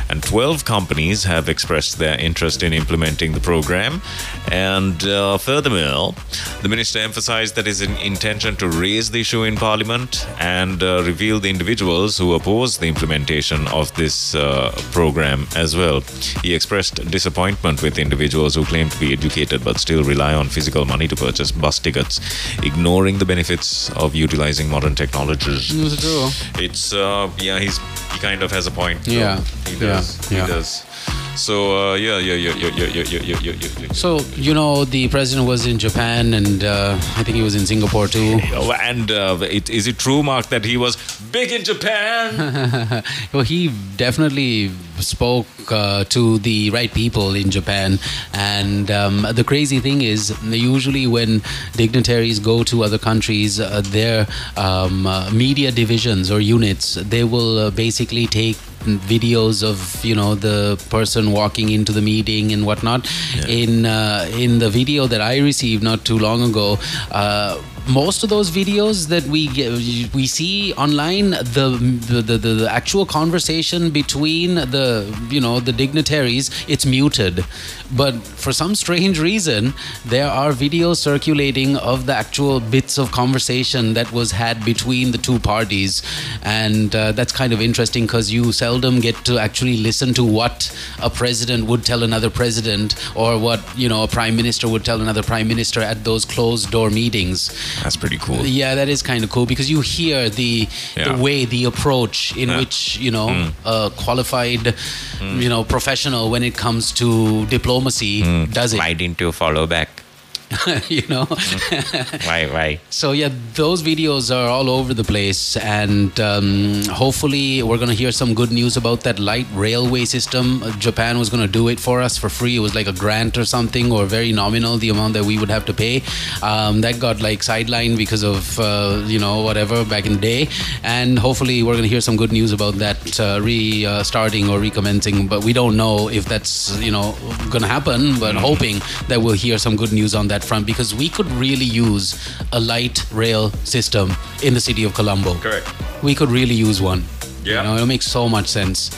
And 12 companies have expressed their interest in implementing the program. And uh, furthermore, the minister emphasized that his intention to raise the issue in parliament and uh, reveal the individuals who oppose the implementation of this uh, program as well. He expressed disappointment with individuals who claim to be educated but still rely on physical money to purchase bus tickets, ignoring the benefits of utilizing modern technologies. It's true. It's uh, yeah, he's he kind of has a point. Yeah. he does. Yeah. He does. So uh, yeah, yeah, yeah, yeah, yeah, yeah, yeah, yeah, yeah. So you know, the president was in Japan, and uh, I think he was in Singapore too. Oh, and uh, it, is it true, Mark, that he was big in Japan? well, he definitely spoke uh, to the right people in Japan. And um, the crazy thing is, usually when dignitaries go to other countries, uh, their um, uh, media divisions or units, they will uh, basically take videos of you know the person walking into the meeting and whatnot. In uh, in the video that I received not too long ago. Uh, most of those videos that we we see online, the, the the the actual conversation between the you know the dignitaries, it's muted. But for some strange reason, there are videos circulating of the actual bits of conversation that was had between the two parties, and uh, that's kind of interesting because you seldom get to actually listen to what a president would tell another president or what you know a prime minister would tell another prime minister at those closed door meetings. That's pretty cool. Yeah, that is kind of cool because you hear the Yeah. the way, the approach in Yeah. which you know mm. a qualified, mm. you know, professional when it comes to diplomacy mm. does it. Why didn't follow back? you know. right right So yeah, those videos are all over the place, and um, hopefully we're gonna hear some good news about that light railway system. Uh, Japan was gonna do it for us for free. It was like a grant or something, or very nominal the amount that we would have to pay. Um, that got like sidelined because of uh, you know whatever back in the day, and hopefully we're gonna hear some good news about that uh, restarting or recommencing. But we don't know if that's you know gonna happen. But hoping that we'll hear some good news on that front because we could really use a light rail system in the city of Colombo. Correct. We could really use one. Yeah. You know, it makes so much sense.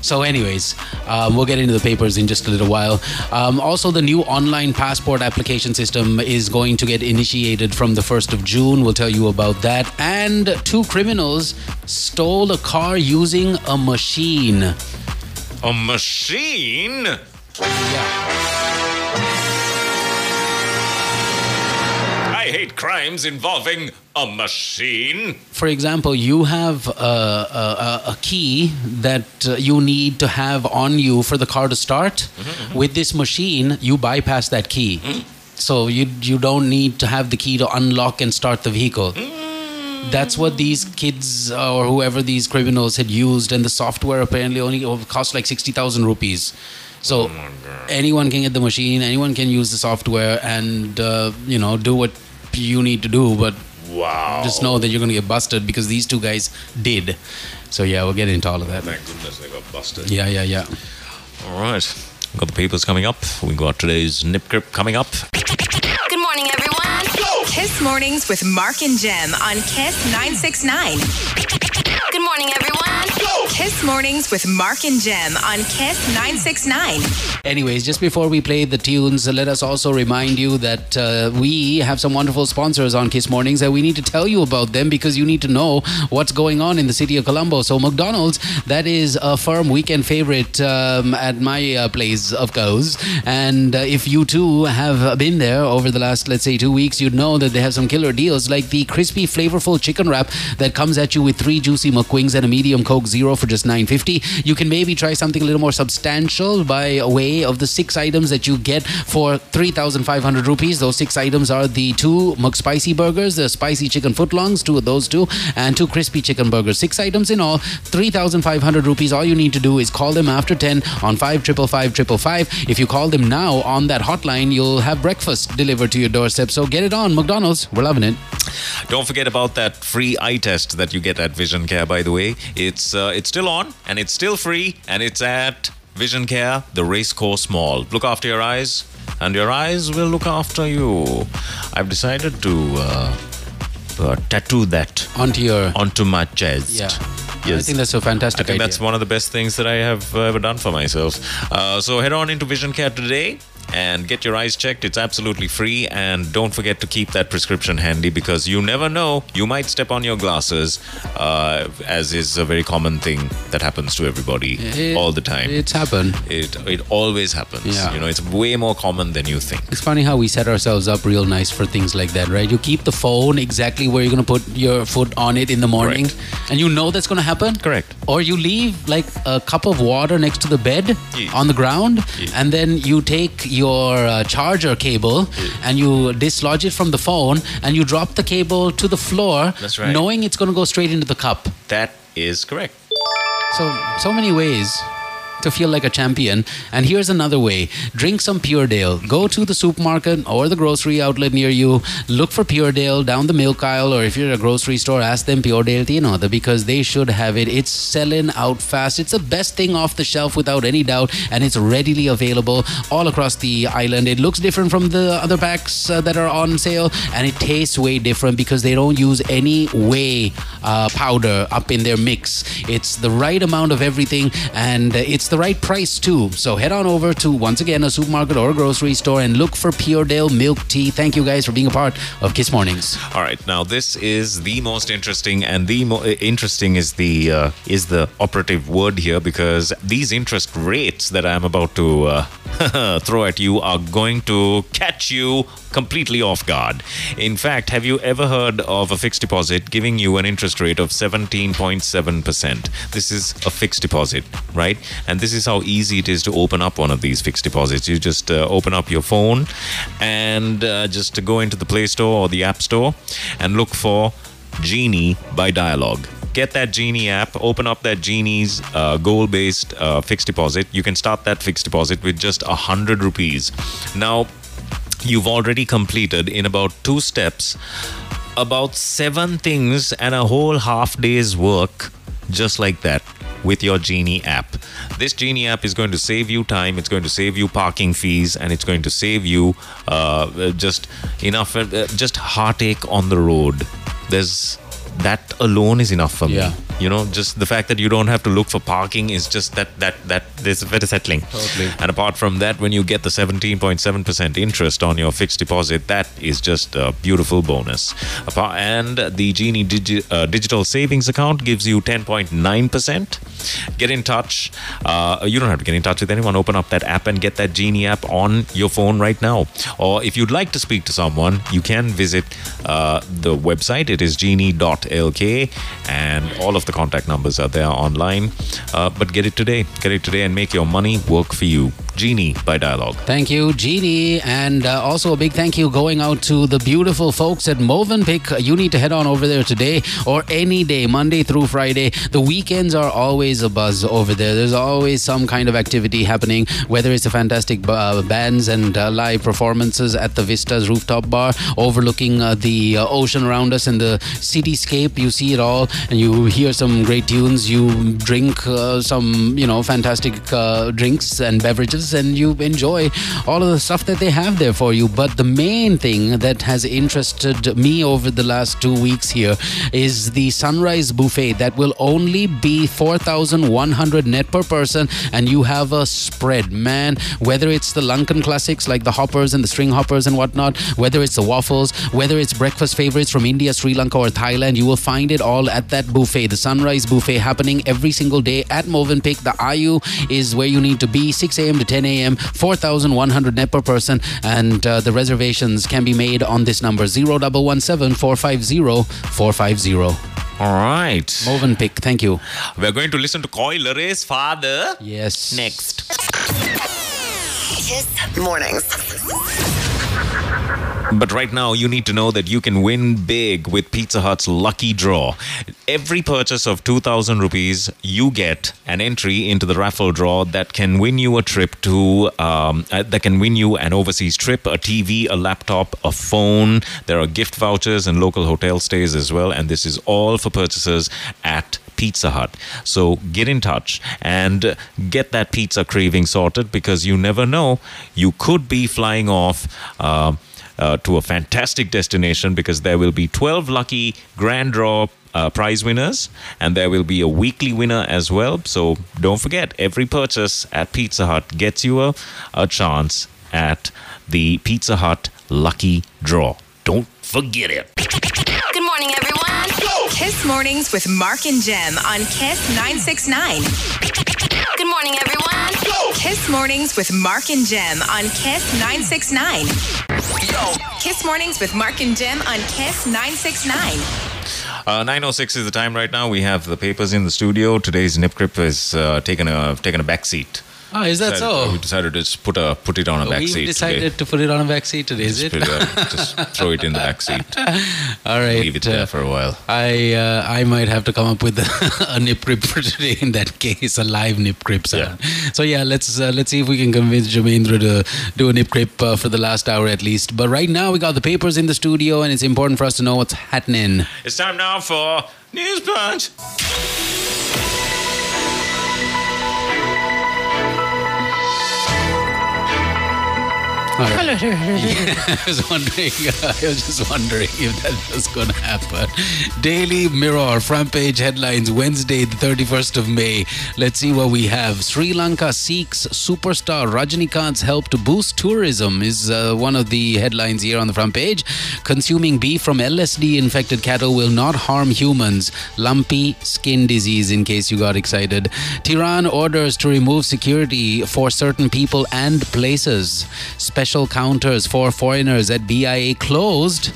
So, anyways, um, we'll get into the papers in just a little while. Um, also, the new online passport application system is going to get initiated from the 1st of June. We'll tell you about that. And two criminals stole a car using a machine. A machine? I hate crimes involving a machine. for example, you have a, a, a- key that uh, you need to have on you for the car to start. With this machine, you bypass that key. So you you don't need to have the key to unlock and start the vehicle. That's what these kids uh, or whoever these criminals had used, and the software apparently only cost like sixty thousand rupees. So anyone can get the machine, anyone can use the software, and uh, you know do what you need to do. But Wow. just know that you're going to get busted because these two guys did. So yeah, we'll get into all of that. Thank goodness they got busted. Yeah, yeah, yeah. All right. We've got the papers coming up. We got today's nip grip coming up. Good morning, everyone. Kiss Mornings with Mark and Gem on Kiss 969. Good morning, everyone. Kiss Mornings with Mark and Gem on Kiss 969. Anyways, just before we play the tunes, let us also remind you that uh, we have some wonderful sponsors on Kiss Mornings and we need to tell you about them because you need to know what's going on in the city of Colombo. So, McDonald's, that is a firm weekend favorite um, at my uh, place, of course. And uh, if you too have been there over the last, let's say, two weeks, you'd know that they have some killer deals like the crispy, flavorful chicken wrap that comes at you with three juicy McWings and a medium Coke Zero for just nine fifty. You can maybe try something a little more substantial by way of the six items that you get for 3,500 rupees. Those six items are the two McSpicy burgers, the spicy chicken footlongs, two of those two, and two crispy chicken burgers. Six items in all, 3,500 rupees. All you need to do is call them after 10 on 555 If you call them now on that hotline, you'll have breakfast delivered to your doorstep. So get it on, McDonald's. We're loving it. Don't forget about that free eye test that you get at Vision Care. By the way, it's uh, it's still on and it's still free, and it's at Vision Care, the Racecourse Mall. Look after your eyes, and your eyes will look after you. I've decided to uh, uh, tattoo that Onto your. onto my chest. Yeah. I think that's a fantastic I think idea. that's one of the best things that I have ever done for myself. Uh, so head on into Vision Care today and get your eyes checked. It's absolutely free. And don't forget to keep that prescription handy because you never know. You might step on your glasses, uh, as is a very common thing that happens to everybody It- all the time. It's happened. It, it always happens. Yeah. You know, it's way more common than you think. It's funny how we set ourselves up real nice for things like that, right? You keep the phone exactly where you're going to put your foot on it in the morning, and you know that's going to happen. Correct. Or you leave like a cup of water next to the bed Yes. on the ground, Yes. and then you take your uh, charger cable and you dislodge it from the phone, and you drop the cable to the floor, That's right. knowing it's going to go straight into the cup. That is correct. So, so many ways to feel like a champion. And here's another way drink some Pure Dale. Go to the supermarket or the grocery outlet near you, look for Pure Dale down the milk aisle, or if you're at a grocery store, ask them Pure Dale Tino because they should have it. It's selling out fast. It's the best thing off the shelf without any doubt, and it's readily available all across the island. It looks different from the other packs uh, that are on sale, and it tastes way different because they don't use any whey uh, powder up in their mix. It's the right amount of everything, and uh, it's the right price too. So head on over to once again a supermarket or a grocery store and look for Pure Dale milk tea. Thank you guys for being a part of Kiss Mornings. All right, now this is the most interesting, and the mo- interesting is the uh, is the operative word here because these interest rates that I'm about to uh, throw at you are going to catch you completely off guard. In fact, have you ever heard of a fixed deposit giving you an interest rate of 17.7%? This is a fixed deposit, right? And this is how easy it is to open up one of these fixed deposits. You just uh, open up your phone and uh, just go into the Play Store or the App Store and look for Genie by Dialog get that Genie app, open up that Genie's uh, goal based uh, fixed deposit. You can start that fixed deposit with just a hundred rupees. Now, you've already completed in about two steps about seven things and a whole half day's work just like that with your Genie app. This Genie app is going to save you time, it's going to save you parking fees, and it's going to save you uh, just enough, uh, just heartache on the road. There's that alone is enough for Yeah. me. You know, just the fact that you don't have to look for parking is just that that that is very settling. Totally. And apart from that, when you get the 17.7% interest on your fixed deposit, that is just a beautiful bonus. And the Genie digi- uh, digital savings account gives you 10.9%. Get in touch. Uh, you don't have to get in touch with anyone. Open up that app and get that Genie app on your phone right now. Or if you'd like to speak to someone, you can visit uh, the website. It is genie.lk, and all of the contact numbers are there online. Uh, but get it today. Get it today and make your money work for you. Genie by Dialog. Thank you, Genie. And uh, also a big thank you going out to the beautiful folks at Movenpick. You need to head on over there today or any day, Monday through Friday. The weekends are always a buzz over there. There's always some kind of activity happening, whether it's a fantastic uh, bands and uh, live performances at the Vistas rooftop bar overlooking uh, the uh, ocean around us and the cityscape. You see it all and you hear some great tunes. You drink uh, some, you know, fantastic drinks and beverages and you enjoy all of the stuff that they have there for you. But the main thing that has interested me over the last two weeks here is the Sunrise Buffet that will only be 4,100 net per person and you have a spread, man. Whether it's the Lankan classics like the hoppers and the string hoppers and whatnot, whether it's the waffles, whether it's breakfast favorites from India, Sri Lanka, or Thailand, you will find it all at that buffet, the Sunrise Buffet, happening every single day at Movenpick. The IU is where you need to be, 6 a.m. to 10 a.m., 4,100 net per person, and uh, the reservations can be made on this number 0117 450 450. All right. Movenpick, thank you. We're going to listen to Koi Lare's father Yes. next. Kiss Mornings. But right now, you need to know that you can win big with Pizza Hut's Lucky Draw. Every purchase of 2,000 rupees, you get an entry into the raffle draw that can win you a trip to, um, uh, that can win you an overseas trip, a TV, a laptop, a phone. There are gift vouchers and local hotel stays as well. And this is all for purchases at Pizza Hut. So get in touch and get that pizza craving sorted because you never know. You could be flying off. Uh, uh, to a fantastic destination because there will be 12 lucky grand draw uh, prize winners and there will be a weekly winner as well. So don't forget, every purchase at Pizza Hut gets you a, a chance at the Pizza Hut lucky draw. Don't forget it. Good morning, everyone. Kiss Mornings with Mark and Gem on Kiss 969. Good morning, everyone. Kiss Mornings with Mark and Gem on Kiss 969. Kiss Mornings with Mark and Gem on Kiss 969. Uh, 906 is the time right now. We have the papers in the studio. Today's Nip Crip has uh, taken a taken a back seat. Oh, is that Decided- so? We decided to put a put it on a back We've seat decided today. to put it on a back seat today, is Just, it? it just throw it in the back seat. All right. Leave it there uh, for a while. I uh, I might have to come up with a, nip grip for today. In that case, a live nip grip sound. So yeah, let's uh, let's see if we can convince Jamendra to do a nip grip uh, for the last hour at least. But right now we got the papers in the studio, and it's important for us to know what's happening. It's time now for News Punch. Right. I was wondering. I was just wondering if that was going to happen. Daily Mirror front page headlines Wednesday, the thirty first of May. Let's see what we have. Sri Lanka seeks superstar Rajinikanth's help to boost tourism is uh, one of the headlines here on the front page. Consuming beef from LSD infected cattle will not harm humans. Lumpy skin disease, in case you got excited. Tiran orders to remove security for certain people and places. Special counters for foreigners at BIA closed.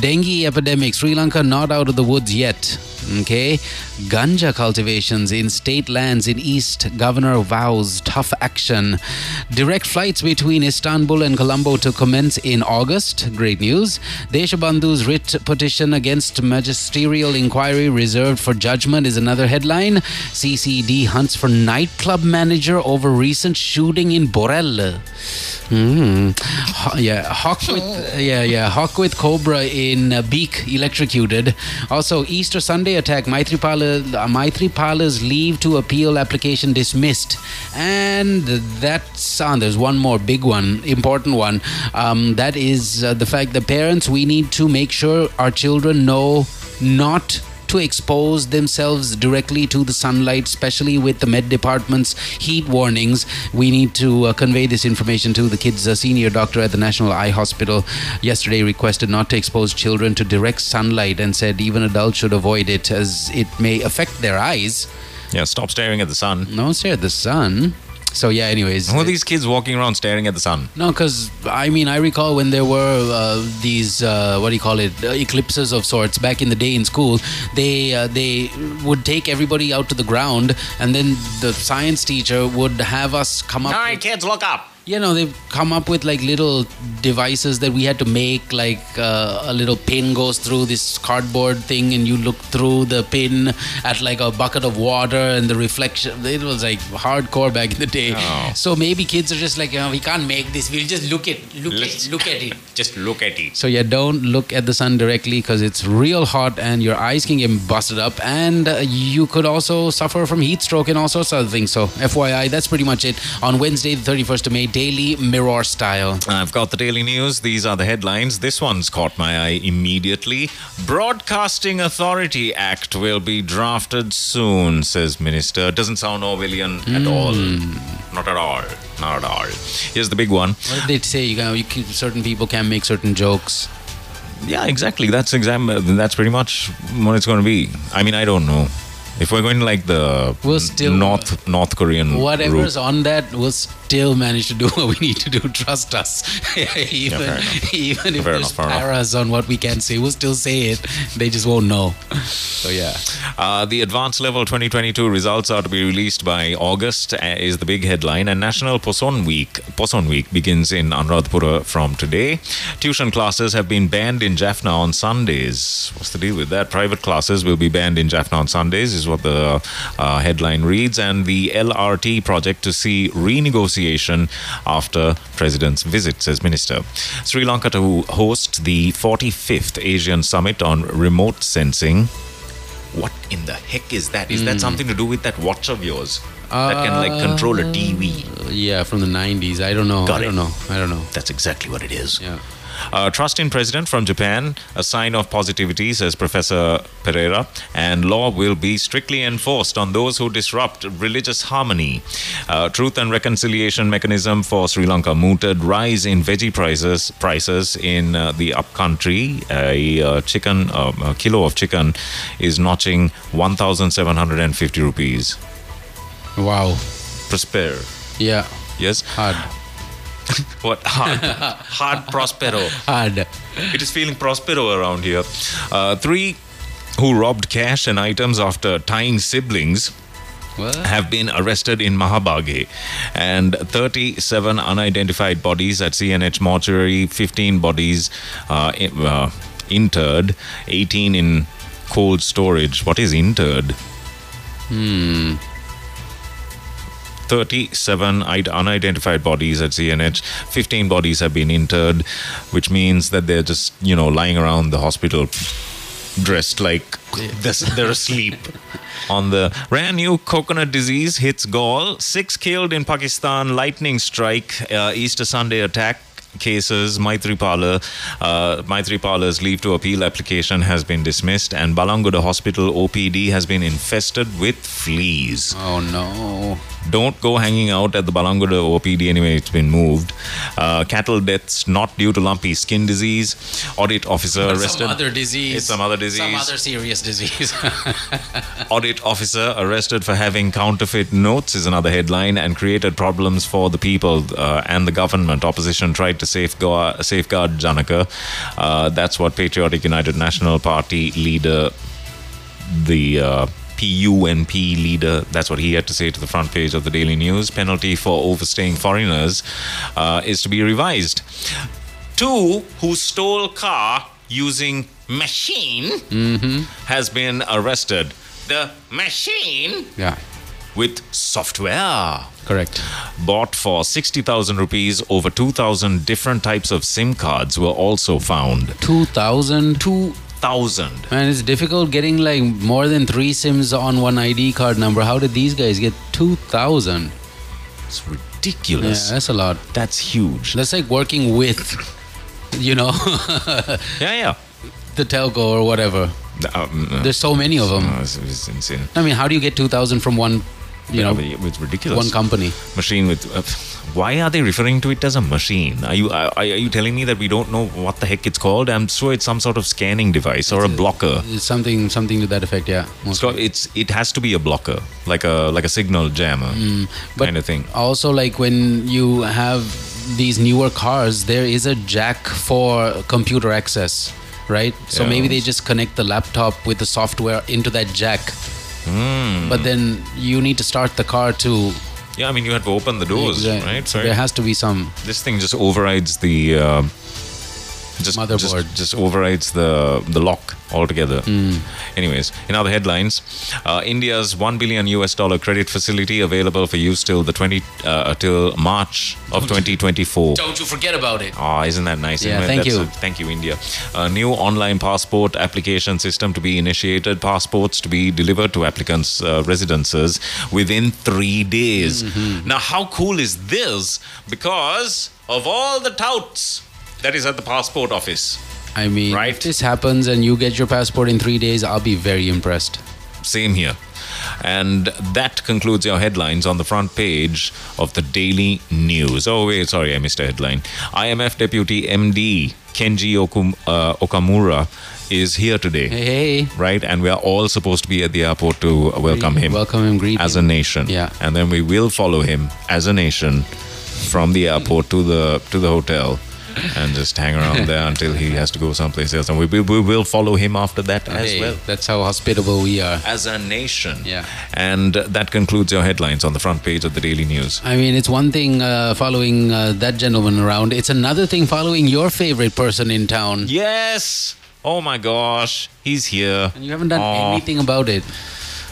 Dengue epidemic, Sri Lanka not out of the woods yet. Okay. Ganja cultivations in state lands in East. Governor vows tough action. Direct flights between Istanbul and Colombo to commence in August. Great news. Deshabandhu's writ petition against magisterial inquiry reserved for judgment is another headline. CCD hunts for nightclub manager over recent shooting in Borel. Hmm. Ho- yeah, hawk with yeah yeah hawk with cobra in beak electrocuted. Also, Easter Sunday attack. Maitripala uh, Maitripala's leave to appeal application dismissed. And that's on. There's one more big one, important one. Um, that is uh, the fact that parents we need to make sure our children know not to expose themselves directly to the sunlight, especially with the med department's heat warnings. We need to uh, convey this information to the kids. A senior doctor at the National Eye Hospital yesterday requested not to expose children to direct sunlight and said even adults should avoid it as it may affect their eyes. Yeah, stop staring at the sun. Don't stare at the sun. So yeah, anyways. Who are these kids walking around staring at the sun? No, because I mean, I recall when there were uh, these uh, what do you call it uh, eclipses of sorts back in the day in school. They uh, they would take everybody out to the ground, and then the science teacher would have us come up. with- kids, look up. You know, they've come up with like little devices that we had to make. Like uh, a little pin goes through this cardboard thing, and you look through the pin at like a bucket of water, and the reflection. It was like hardcore back in the day. Oh. So maybe kids are just like, you know, we can't make this. We'll just look at look Let's- at look at it. Just look at it. So yeah, don't look at the sun directly because it's real hot and your eyes can get busted up, and uh, you could also suffer from heat stroke and all sorts of other things. So FYI, that's pretty much it on Wednesday, the thirty first of May, Daily Mirror style. I've got the daily news. These are the headlines. This one's caught my eye immediately. Broadcasting Authority Act will be drafted soon, says Minister. Doesn't sound Orwellian at hmm. all. Not at all. Not at all. Here's the big one. What did they say? You know, you can, certain people can't make certain jokes. Yeah, exactly. That's exam. That's pretty much what it's going to be. I mean, I don't know. If we're going to like the We'll still- North North Korean Whatever's route, on that, we'll still manage to do what we need to do. Trust us. even enough. even if Fair there's enough. paras on what we can say, we'll still say it. They just won't know. So yeah. Uh, the advanced level 2022 results are to be released by August, uh, is the big headline. And National Poson Week Poson Week begins in Anuradhapura from today. Tuition classes have been banned in Jaffna on Sundays. What's the deal with that? Private classes will be banned in Jaffna on Sundays, is what the uh, headline reads. And the LRT project to see renegotiation after President's visit, says Minister. Sri Lanka to host the 45th Asian Summit on Remote Sensing. What in the heck is that? Is that hmm. something to do with that watch of yours that can like uh, control a TV? Yeah, from the 90s. I don't know. Got I it. don't know. I don't know. That's exactly what it is. Yeah. Uh, trust in president from Japan, a sign of positivity, says Professor Pereira, and law will be strictly enforced on those who disrupt religious harmony. Uh, truth and reconciliation mechanism for Sri Lanka mooted rise in veggie prices prices in uh, the upcountry. A uh, chicken, uh, a kilo of chicken, is notching 1,750 rupees. Wow. Prosper. Yeah. Yes. Hard. What hard? hard prospero. Hard. It is feeling prospero around here. Uh, three who robbed cash and items after tying siblings What? have been arrested in Mahabaghe, and 37 unidentified bodies at CNH mortuary, 15 bodies uh, in- uh, interred, 18 in cold storage. What is interred? Hmm. 37 unidentified bodies at CNH. 15 bodies have been interred, which means that they're just, you know, lying around the hospital dressed like they're asleep. On the brand new coconut disease hits Galle. Six killed in Pakistan. Lightning strike. Uh, Easter Sunday attack cases. Maitripala, uh, Maitripala's leave to appeal application has been dismissed, and Balangoda Hospital OPD has been infested with fleas. Oh no. Don't go hanging out at the Balangoda OPD anyway, it's been moved. Uh, cattle deaths not due to lumpy skin disease. Audit officer arrested. Some other disease. It's some other disease. Some other serious disease. Audit officer arrested for having counterfeit notes is another headline and created problems for the people uh, and the government. Opposition tried to safeguard, safeguard Janaka. Uh, that's what Patriotic United National Party leader, the uh, PUNP leader, that's what he had to say to the front page of the Daily News. Penalty for overstaying foreigners uh, is to be revised. Two who stole car using machine has been arrested. The machine yeah. With software Correct. bought for 60,000 rupees over 2,000 different types of SIM cards were also found. Two thousand. 2,000. Man, it's difficult getting like more than three SIMs on one ID card number. How did these guys get two thousand? It's ridiculous. Yeah, that's a lot. That's huge. That's like working with, you know, Yeah, yeah. the telco or whatever. Um, uh, There's so many of them. uh, it's, it's insane. I mean, how do you get two thousand from one, you know, Yeah, it's ridiculous. one company? machine with. Uh, why are they referring to it as a machine? Are you are, are you telling me that we don't know what the heck it's called? I'm sure it's some sort of scanning device or a blocker. It's something, something to that effect. Yeah. It's, got, it's it has to be a blocker, like a like a signal jammer Mm, kind of thing. Also, like when you have these newer cars, there is a jack for computer access, right? So Yeah. maybe they just connect the laptop with the software into that jack. Hmm. But then you need to start the car to. Yeah, I mean you have to open the doors, right? So there has to be some. this thing just overrides the uh, just, Motherboard. Just, just overrides the the lock altogether. Hmm. Anyways, in other headlines, uh, India's one billion US dollar credit facility available for use till the twenty uh, till March of twenty twenty four. Don't you forget about it. Oh, isn't that nice? Yeah, thank That's you. a- thank you, India. A new online passport application system to be initiated. Passports to be delivered to applicants' uh, residences within three days. Mm-hmm. Now, how cool is this? Because of all the touts that is at the passport office. I mean, Right. if this happens and you get your passport in three days, I'll be very impressed. Same here. And that concludes your headlines on the front page of the Daily News. Oh, wait, sorry, I missed a headline. IMF Deputy MD Kenji Okum, uh, Okamura is here today. Hey, hey. Right, and we are all supposed to be at the airport to welcome him Welcome him, greet as him. a nation. Yeah. and then we will follow him as a nation from the airport to the to the hotel, and just hang around there until he has to go someplace else. And we, we, we will follow him after that as Hey, well That's how hospitable we are. as a nation. Yeah. And that concludes your headlines on the front page of the Daily News. I mean, it's one thing uh, following uh, that gentleman around. It's another thing following your favorite person in town. Yes. Oh my gosh, he's here. And you haven't done Aw, anything about it.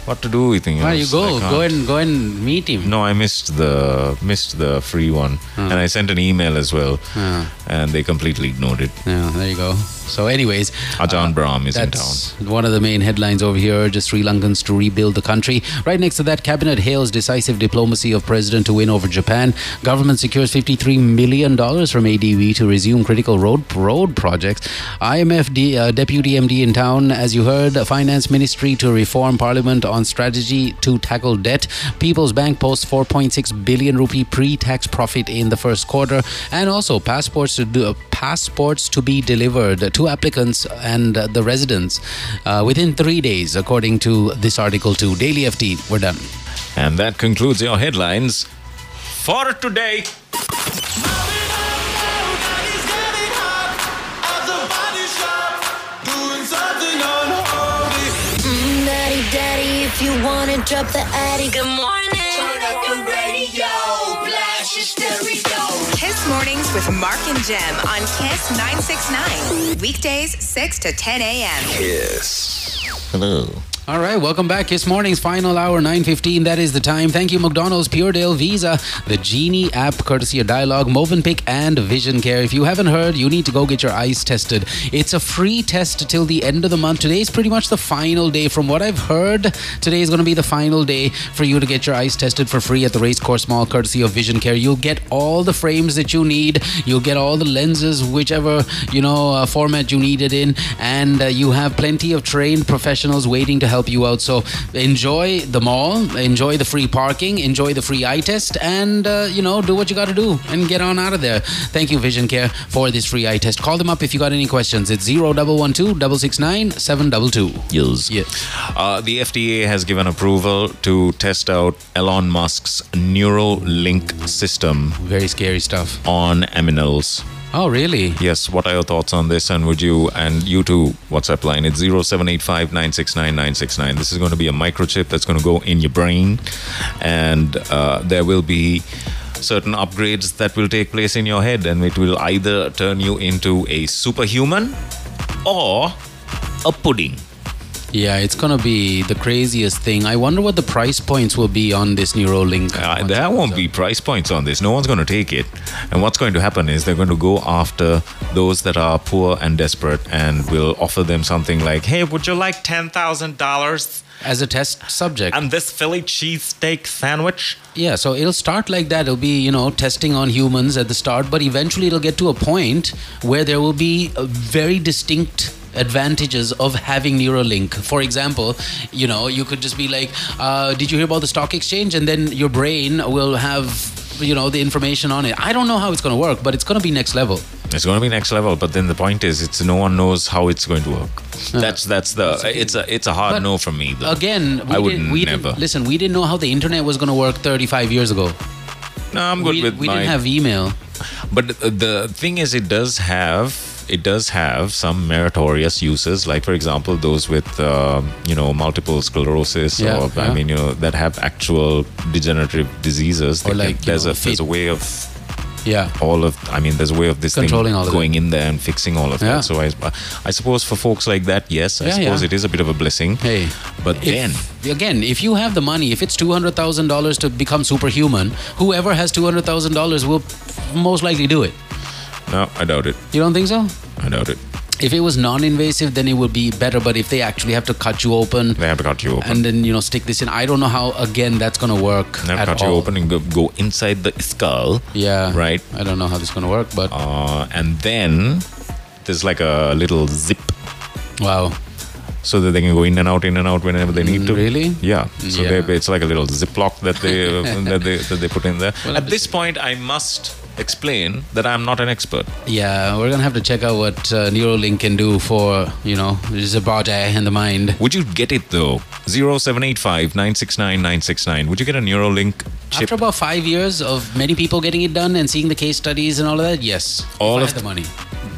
What to do with him? Why you go? Go and go and meet him. No, I missed the missed the free one, and I sent an email as well, Ah. and they completely ignored it. Yeah, there you go. So, anyways, Ajahn Brahm is in town. one of the main headlines over here. Just Sri Lankans to rebuild the country. Right next to that, cabinet hails decisive diplomacy of president to win over Japan. Government secures 53 million dollars from ADB to resume critical road road projects. IMF D, uh, deputy MD in town, as you heard. Finance Ministry to reform Parliament on strategy to tackle debt. People's Bank posts 4.6 billion rupee pre-tax profit in the first quarter, and also passports to do, passports to be delivered to applicants and the residents uh, within three days, according to this article. To Daily FT, we're done. And that concludes your headlines for today. If wanna drop the attic, good morning. Turn up the radio, blast your stereo. Kiss Mornings with Mark and Gem on Kiss 969. Weekdays 6 to 10 a.m. Kiss. Hello. All right, welcome back. Kiss Morning's final hour, 9.15. That is the time. Thank you, McDonald's, Puredale Visa, the Genie app, courtesy of Dialog, Movenpick, and Vision Care. If you haven't heard, you need to go get your eyes tested. It's a free test till the end of the month. Today is pretty much the final day. From what I've heard, today is going to be the final day for you to get your eyes tested for free at the Racecourse Mall, courtesy of Vision Care. You'll get all the frames that you need. You'll get all the lenses, whichever, you know, uh, format you need it in. And uh, you have plenty of trained professionals waiting to help you out. So enjoy the mall, enjoy the free parking, enjoy the free eye test, and uh, you know do what you got to do and get on out of there. Thank you, Vision Care, for this free eye test. Call them up if you got any questions. It's zero double one two double six nine seven double two. Yes. Yeah. Uh, the FDA has given approval to test out Elon Musk's Neuralink system Very scary stuff. on aminals. Oh, really? Yes, what are your thoughts on this? And would you, and you too, WhatsApp line, it's 0785 969 969. This is going to be a microchip that's going to go in your brain, and uh, there will be certain upgrades that will take place in your head, and it will either turn you into a superhuman or a pudding. Yeah, it's gonna be the craziest thing. I wonder what the price points will be on this Neuralink. Uh, there won't be price points on this. No one's going to take it. And what's going to happen is they're going to go after those that are poor and desperate and will offer them something like, hey, would you like $10,000 as a test subject. and this Philly cheesesteak sandwich? Yeah, so it'll start like that. It'll be, you know, testing on humans at the start, but eventually it'll get to a point where there will be a very distinct advantages of having Neuralink. For example, you know, you could just be like, uh, did you hear about the stock exchange? And then your brain will have, you know, the information on it. I don't know how it's going to work, but it's going to be next level. It's going to be next level, but then the point is, it's no one knows how it's going to work. That's that's the it's a it's a hard But no from me. Though. Again, we I would didn't, we never. Didn't, listen, we didn't know how the internet was going to work 35 years ago. no, I'm good we with we my. didn't have email. But the thing is, it does have it does have some meritorious uses. Like for example, those with um, you know multiple sclerosis, Yeah, or I mean you know that have actual degenerative diseases. Or can- like, there's know, a there's a way of Yeah. all of I mean there's a way of this Controlling all thing going in there and fixing all of Yeah. that. So I I suppose for folks like that, yes, I Yeah, suppose yeah. it is a bit of a blessing. Hey, but if- then again, if you have the money, if it's two hundred thousand dollars to become superhuman, whoever has two hundred thousand dollars will most likely do it. No, I doubt it. You don't think so? I doubt it. If it was non-invasive, then it would be better. But if they actually have to cut you open They have to cut you open. and then you know stick this in, I don't know how again that's gonna work They have at to cut you open and go, go inside the skull. Yeah, Right. I don't know how this is gonna work, but Uh, and then there's like a little zip wow, so that they can go in and out, in and out whenever they need to. Mm, really? Yeah. So Yeah. They, it's like a little ziplock that they that they that they put in there. Well, At this point, I must explain that I'm not an expert. yeah, we're gonna have to check out what uh, Neuralink can do for you know just a body and the mind. Would you get it though? 0785 969 969. Would you get a Neuralink chip? After about five years of many people getting it done and seeing the case studies and all of that, yes. All of the money.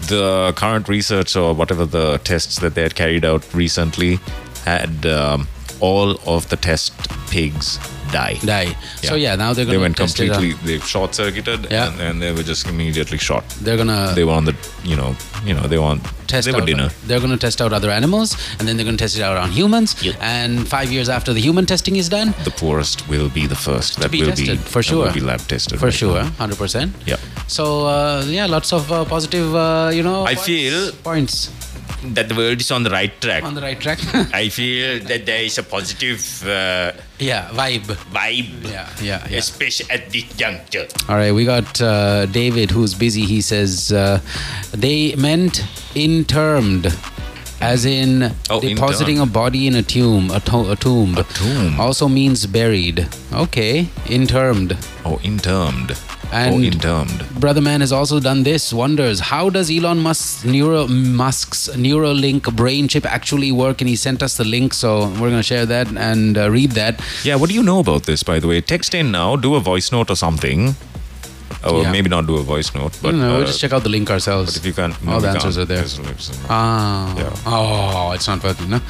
the current research or whatever the tests that they had carried out recently had um, all of the test pigs die. Die. So yeah, now they're they went completely. They short circuited, Yeah. and, and they were just immediately shot. They're gonna They were on the, you know, you know, they were on test They were out. dinner. They're gonna test out other animals, and then they're gonna test it out on humans. Yep. And five years after the human testing is done, The poorest will be the first that be will tested, be for that will sure. be lab tested for right sure, hundred percent. Yeah. So uh, yeah, lots of uh, positive, uh, you know. I points- feel- points That the world is on the right track. on the right track. I feel that there is a positive uh, yeah, vibe. vibe, Yeah, yeah, yeah. especially at this juncture. All right, we got uh, David who's busy. He says uh, they meant intermed, as in Oh, depositing interned. a body in a tomb. A, to- a tomb. A tomb. Also means buried. Okay, intermed. Oh, intermed. And- oh, intermed. Brother Man has also done this. Wonders how does Elon Musk's Neuro Musk's Neuralink brain chip actually work? And he sent us the link, so we're gonna share that and uh, read that. Yeah, what do you know about this, by the way? Text in now, do a voice note or something. Or Yeah. maybe not do a voice note. But no, we'll uh, just check out the link ourselves. But if you can't, no, all the answers are there. Ah, Yeah. oh, it's not working, no.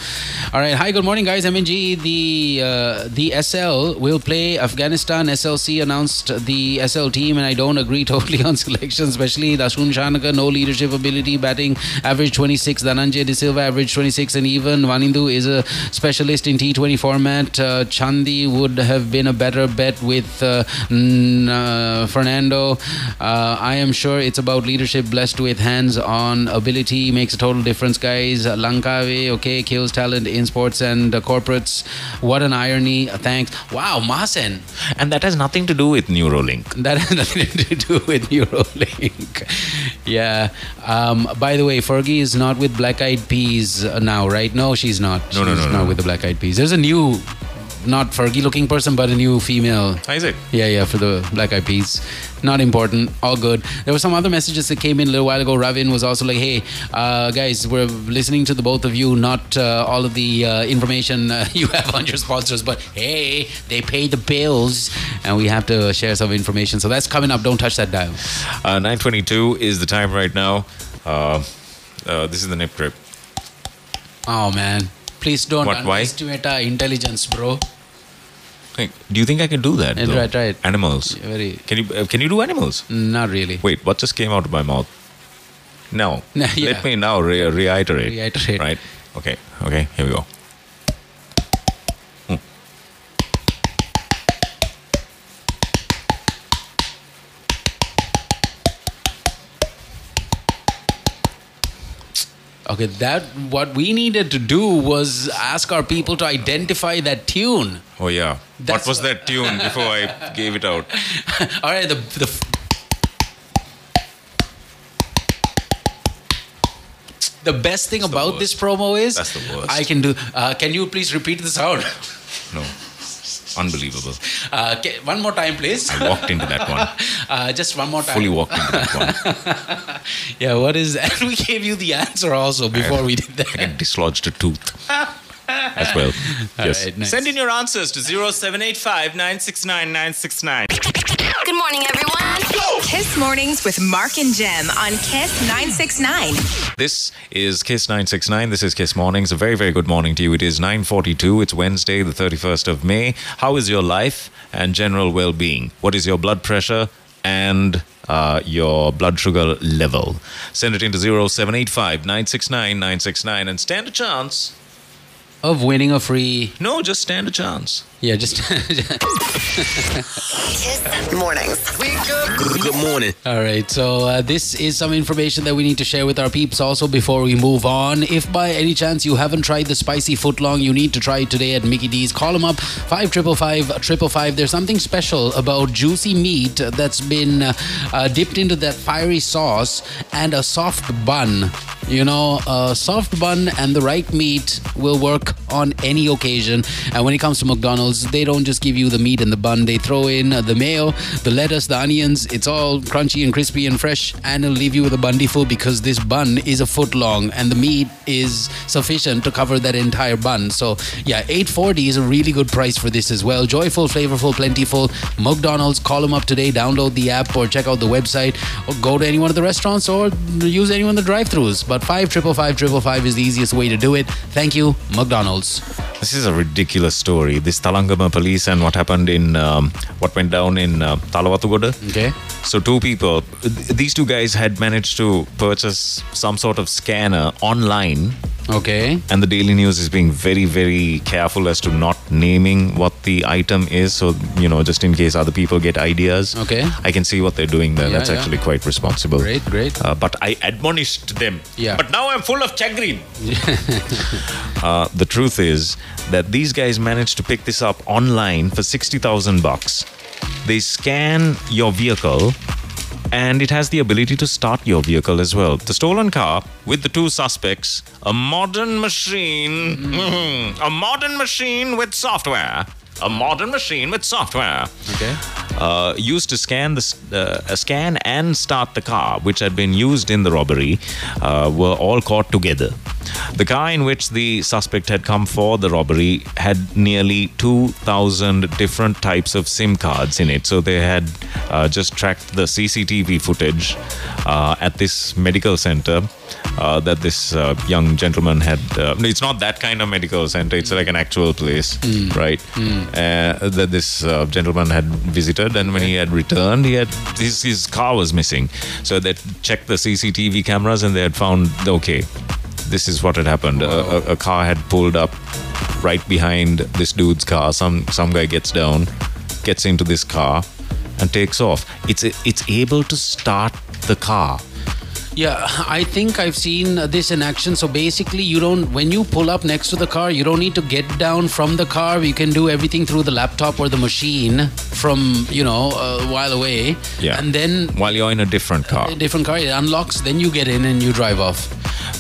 All right, hi, good morning, guys. MNG, the uh, the SL will play Afghanistan. SLC announced the SL team, and I don't agree totally on selection, especially Dasun Shanaka, no leadership ability, batting average 26. Dhananjay De Silva average 26, and even Wanindu is a specialist in T20 format. Uh, Chandi would have been a better bet with uh, uh, I am sure it's about leadership blessed with hands-on ability makes a total difference, guys. Lankave, okay, kills talent in sports and uh, corporates. What an irony. Thanks. Wow, Masen. and that has nothing to do with Neuralink. That has nothing to do with Neuralink. yeah. Um, by the way, Fergie is not with Black Eyed Peas now, right? No, she's not. No, no, she's no, not no. with the Black Eyed Peas. There's a new, not Fergie looking person, but a new female Isaac. yeah, yeah, for the Black Eyed Peas. Not important. All good. There were some other messages that came in a little while ago. Ravin was also like, hey, uh, guys, we're listening to the both of you, not uh, all of the uh, information uh, you have on your sponsors, but hey, they pay the bills and we have to share some information. So that's coming up. Don't touch that dial. Uh, 9:22 is the time right now. Uh, uh, this is the nip trip. Oh, man. Please don't What, why? underestimate our intelligence, bro. Hey, do you think I can do that? Though? try it. Animals. Very, Can you uh, can you do animals? not really. Wait, what just came out of my mouth? No. Yeah. Let me now re- reiterate. Reiterate. Right. Okay. Okay. Here we go. Okay, that what we needed to do was ask our people to identify that tune. Oh yeah. That's what was that tune before I gave it out? All right, the the. The best thing the about this promo is That's the worst. I can do. Uh, can you please repeat the sound? No. Unbelievable. Uh, ca- one more time, please. I walked into that one. Uh, just one more time. Fully walked into that one. Yeah, what is? And we gave you the answer also before we did I that. can dislodged a tooth as well. yes. right, nice. Send in your answers to 0785 969 969. Good morning, everyone. Kiss Mornings with Mark and Gem on Kiss 969. This is Kiss 969. This is Kiss Mornings. A very, very good morning to you. It is 9.42. It's Wednesday, the 31st of May. How is your life and general well-being? What is your blood pressure and uh, your blood sugar level? Send it into 0785 969 969 and stand a chance. Of winning a free. No, just stand a chance. Yeah, just. Kiss Mornings. Good morning. All right, so uh, this is some information that we need to share with our peeps also before we move on. If by any chance you haven't tried the spicy footlong, you need to try it today at Mickey D's. Call them up five triple five triple five. There's something special about juicy meat that's been uh, uh, dipped into that fiery sauce and a soft bun. You know, a soft bun and the right meat will work on any occasion. And when it comes to McDonald's, they don't just give you the meat and the bun, they throw in the mayo, the lettuce, the onions. It's all crunchy and crispy and fresh, and it'll leave you with a bundy full because this bun is a foot long and the meat is sufficient to cover that entire bun. So, yeah, 840 is a really good price for this as well. Joyful, flavorful, plentiful. McDonald's, call them up today, download the app or check out the website, or go to any one of the restaurants or use any one of the drive throughs. But 5 555 is the easiest way to do it. Thank you, McDonald's. This is a ridiculous story. This Talangama police and what happened in um, what went down in uh, Talawatugoda. Okay. So two people, th- these two guys had managed to purchase some sort of scanner online, Okay. and the Daily News is being very, very careful as to not naming what the item is. So you know, just in case other people get ideas, Okay. I can see what they're doing there. Yeah, That's yeah. actually quite responsible. Great, great. Uh, but I admonished them. Yeah. But now I'm full of chagrin. uh, the truth is that these guys managed to pick this up online for 60,000 bucks. They scan your vehicle and it has the ability to start your vehicle as well. The stolen car with the two suspects, a modern machine, mhm, a modern machine with software. A modern machine with software Okay. uh, used to scan the uh, scan and start the car, which had been used in the robbery, uh, were all caught together. The car in which the suspect had come for the robbery had nearly 2,000 different types of SIM cards in it. So they had uh, just tracked the CCTV footage uh, at this medical center uh, that this uh, young gentleman had. Uh, it's not that kind of medical center, it's like an actual place, right? Uh, that this uh, gentleman had visited, and when he had returned, he had his, his car was missing. So they checked the CCTV cameras and they had found, okay, this is what had happened. A, a, car had pulled up right behind this dude's car. Some some guy gets down, gets into this car, and takes off. It's it's able to start the car. Yeah, I think I've seen this in action. So basically, you don't, when you pull up next to the car, you don't need to get down from the car. You can do everything through the laptop or the machine from, you know, a while away. Yeah. And then While you're in a different car. a different car, it unlocks, then you get in and you drive off.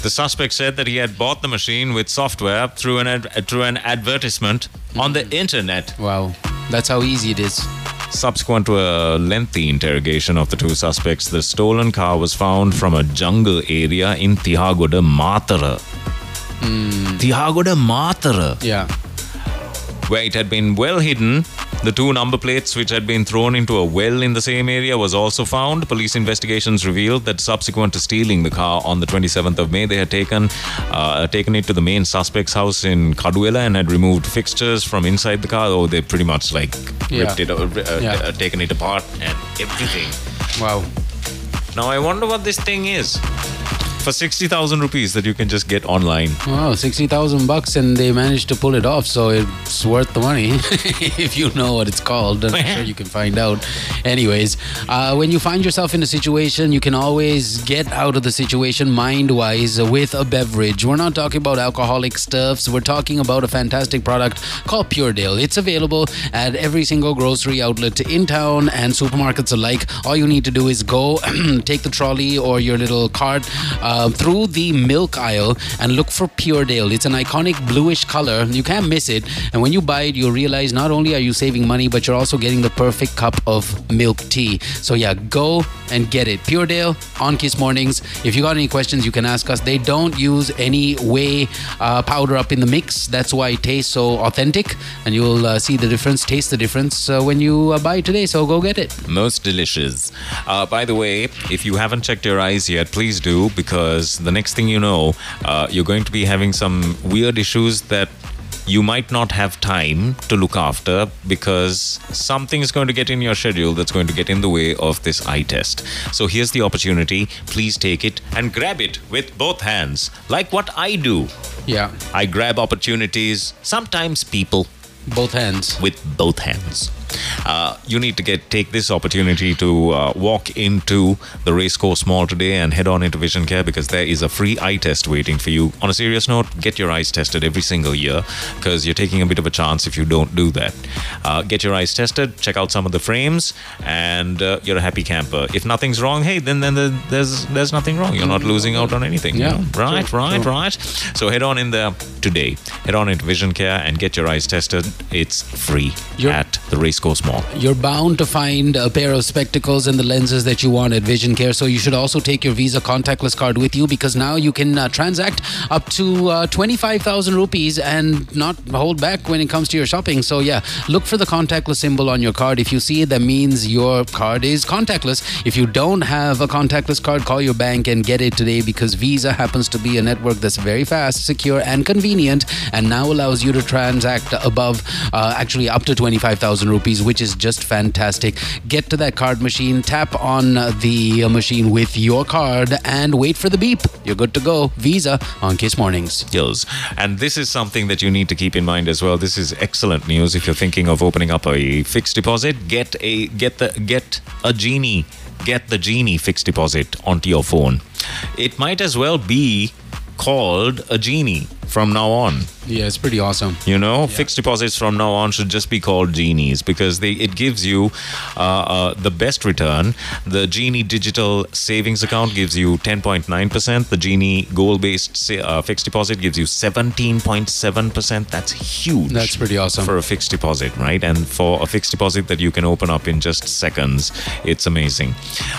The suspect said that he had bought the machine with software through an ad- through an advertisement on the mm. internet. Wow. That's how easy it is. Subsequent to a lengthy interrogation of the two suspects, the stolen car was found from a jungle area in Tihagoda, Matara. Tihagoda, Matara, Yeah. Where it had been well hidden. The two number plates, which had been thrown into a well in the same area, was also found. Police investigations revealed that subsequent to stealing the car on the 27th of May, they had taken uh, taken it to the main suspect's house in Kaduwela and had removed fixtures from inside the car. Oh, they pretty much like Yeah. ripped it, uh, uh, Yeah. uh, taken it apart and everything. Wow. Now I wonder what this thing is. For 60,000 rupees that you can just get online. Wow, 60,000 bucks and they managed to pull it off, so it's worth the money if you know what it's called. I'm sure you can find out. Anyways, uh, when you find yourself in a situation, you can always get out of the situation mind wise with a beverage. We're not talking about alcoholic stuffs, we're talking about a fantastic product called Pure Dale. It's available at every single grocery outlet in town and supermarkets alike. All you need to do is go take the trolley or your little cart uh, through the milk aisle and look for Pure Dale. It's an iconic bluish color. You can't miss it. And when you buy it, you'll realize not only are you saving money, but you're also getting the perfect cup of milk tea. So yeah, go and get it. Pure Dale on Kiss Mornings. If you got any questions, you can ask us. They don't use any whey uh, powder up in the mix. That's why it tastes so authentic. And you'll uh, see the difference, taste the difference uh, when you uh, buy it today. So go get it. Most delicious. Uh, by the way, if you haven't checked your eyes yet, please do because the next thing you know, uh, you're going to be having some weird issues that you might not have time to look after because something is going to get in your schedule that's going to get in the way of this eye test. So here's the opportunity. Please take it and grab it with both hands, like what I do. Yeah, I grab opportunities, sometimes people both hands. with both hands. Uh, you need to get take this opportunity to uh, walk into the racecourse mall today and head on into Vision Care because there is a free eye test waiting for you. On a serious note, get your eyes tested every single year because you're taking a bit of a chance if you don't do that. Uh, get your eyes tested, check out some of the frames, and uh, you're a happy camper. If nothing's wrong, hey, then then the, there's there's nothing wrong. You're not losing out on anything. you Yeah, know? right, true, right, true. right. So head on in there today. Head on into Vision Care and get your eyes tested. It's free at the Racecourse You're bound to find a pair of spectacles and the lenses that you want at Vision Care. So you should also take your Visa contactless card with you because now you can uh, transact up to uh, 25,000 rupees and not hold back when it comes to your shopping. So yeah, look for the contactless symbol on your card. If you see it, that means your card is contactless. If you don't have a contactless card, call your bank and get it today because Visa happens to be a network that's very fast, secure, and convenient and now allows you to transact above uh, actually up to 25,000 rupees, which is just fantastic. Get to that card machine, tap on the machine with your card, and wait for the beep. You're good to go. Visa on Kiss Mornings. Skills. And this is something that you need to keep in mind as well. This is excellent news if you're thinking of opening up a fixed deposit. Get a get the get a genie. Get the genie fixed deposit onto your phone. It might as well be called a genie from now on. Yeah, it's pretty awesome. You know, fixed deposits from now on should just be called genies because they it gives you uh, uh, the best return. The Genie Digital Savings Account gives you 10.9%. The Genie Goal Based sa- uh, Fixed Deposit gives you 17.7%. That's huge. That's pretty awesome. For a fixed deposit, right? And for a fixed deposit that you can open up in just seconds, it's amazing.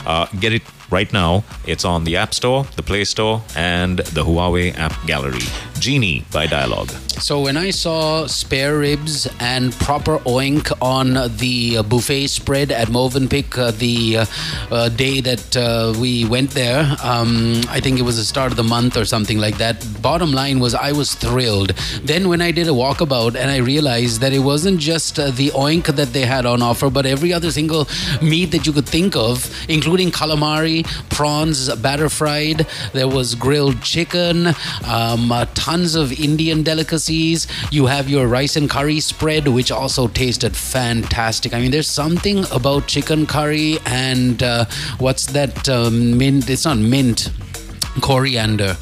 Uh, get it right now. It's on the App Store, the Play Store, and the Huawei App Gallery. Genie by Dialog. So when I saw spare ribs and proper oink on the buffet spread at Movenpick uh, the uh, uh, day that uh, we went there, um, I think it was the start of the month or something like that. Bottom line was I was thrilled. Then when I did a walkabout and I realized that it wasn't just uh, the oink that they had on offer, but every other single meat that you could think of, including calamari, prawns, batter fried. There was grilled chicken, um, tons of Indian delicacies. You have your rice and curry spread, which also tasted fantastic. I mean, there's something about chicken curry and uh, what's that um, mint? It's not mint coriander.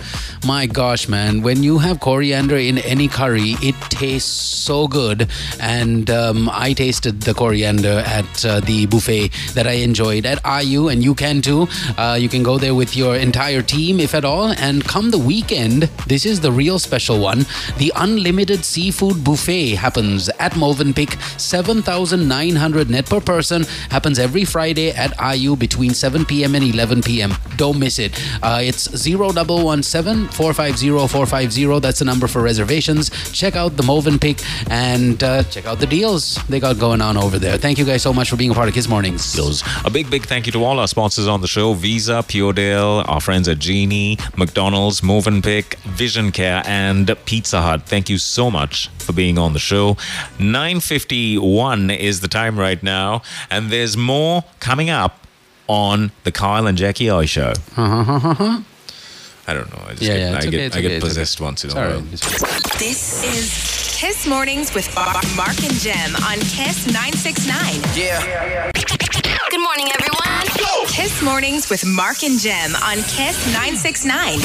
My gosh, man, when you have coriander in any curry, it tastes so good. And um, I tasted the coriander at uh, the buffet that I enjoyed at IU, and you can too. Uh, you can go there with your entire team, if at all. And come the weekend, this is the real special one. The unlimited seafood buffet happens at Malvin Movenpick, 7,900 net per person. Happens every Friday at IU between 7 p.m. and 11 p.m. Don't miss it. Uh, it's 0117 450 450. That's the number for reservations. Check out the Movenpick and uh, check out the deals they got going on over there. Thank you guys so much for being a part of Kiss Mornings. A big, big thank you to all our sponsors on the show Visa, Puredale, our friends at Genie, McDonald's, Movenpick, Vision Care, and Pizza Hut. Thank you so much for being on the show. 9.51 is the time right now, and there's more coming up on the Kyle and Jackie O show. Uh-huh, uh-huh, uh-huh. I don't know. I just Yeah, get, yeah, I it's get, I okay, get it's okay. possessed once in a while. This is Kiss Mornings with Mark and Gem on Kiss 969. Yeah. Good morning, everyone. Kiss Mornings with Mark and Gem on Kiss 969.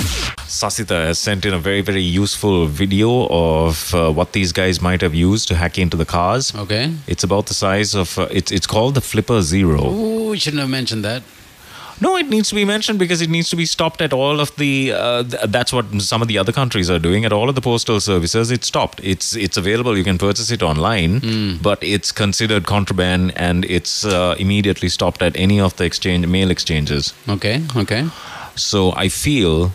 Sasita has sent in a very, very useful video of uh, what these guys might have used to hack into the cars. Okay. It's about the size of uh, it's it's called the Flipper Zero. Ooh, we shouldn't have mentioned that. No, it needs to be mentioned because it needs to be stopped at all of the. Uh, th- that's what some of the other countries are doing at all of the postal services. It's stopped. It's it's available. You can purchase it online, but it's considered contraband and it's uh, immediately stopped at any of the exchange mail exchanges. Okay, okay. So I feel.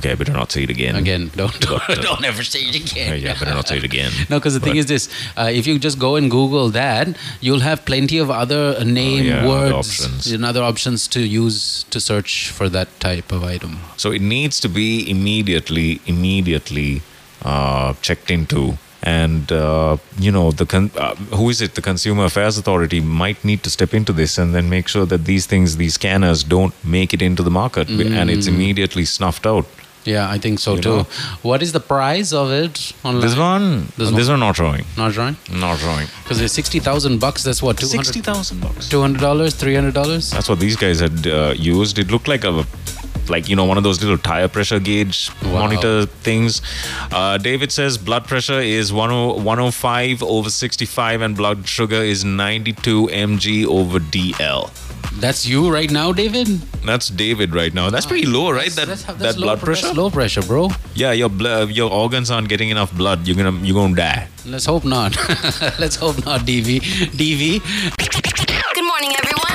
Okay, I better not say it again. Again, don't don't, But, uh, don't ever say it again. yeah, better not say it again. No, because the thing is this: uh, if you just go and Google that, you'll have plenty of other uh, name Oh, yeah, other words options. and other options to use to search for that type of item. So it needs to be immediately, immediately uh, checked into. And uh, you know the con- uh, who is it? The Consumer Affairs Authority might need to step into this and then make sure that these things, these scanners, don't make it into the market, and it's immediately snuffed out. Yeah, I think so You too. know? What is the price of it online? This one, This this, one. one, not showing, Not right? not showing. Because it's sixty thousand bucks. That's what two Sixty hundred. thousand bucks. Two hundred dollars, three hundred dollars. That's what these guys had uh, used. It looked like a like you know one of those little tire pressure gauge Wow. monitor things. Uh, David says blood pressure is 10 105 over 65 and blood sugar is 92 mg over DL. That's you right now, David. That's David right now. That's pretty low, right? That That's- that's that low blood pr- pressure. That's low pressure, bro. Yeah, your blood, uh, your organs aren't getting enough blood. You're gonna you're gonna die. Let's hope not. Let's hope not, DV. DV. Good morning, everyone.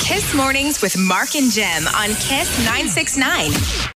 Kiss Mornings with Mark and Gem on Kiss 969.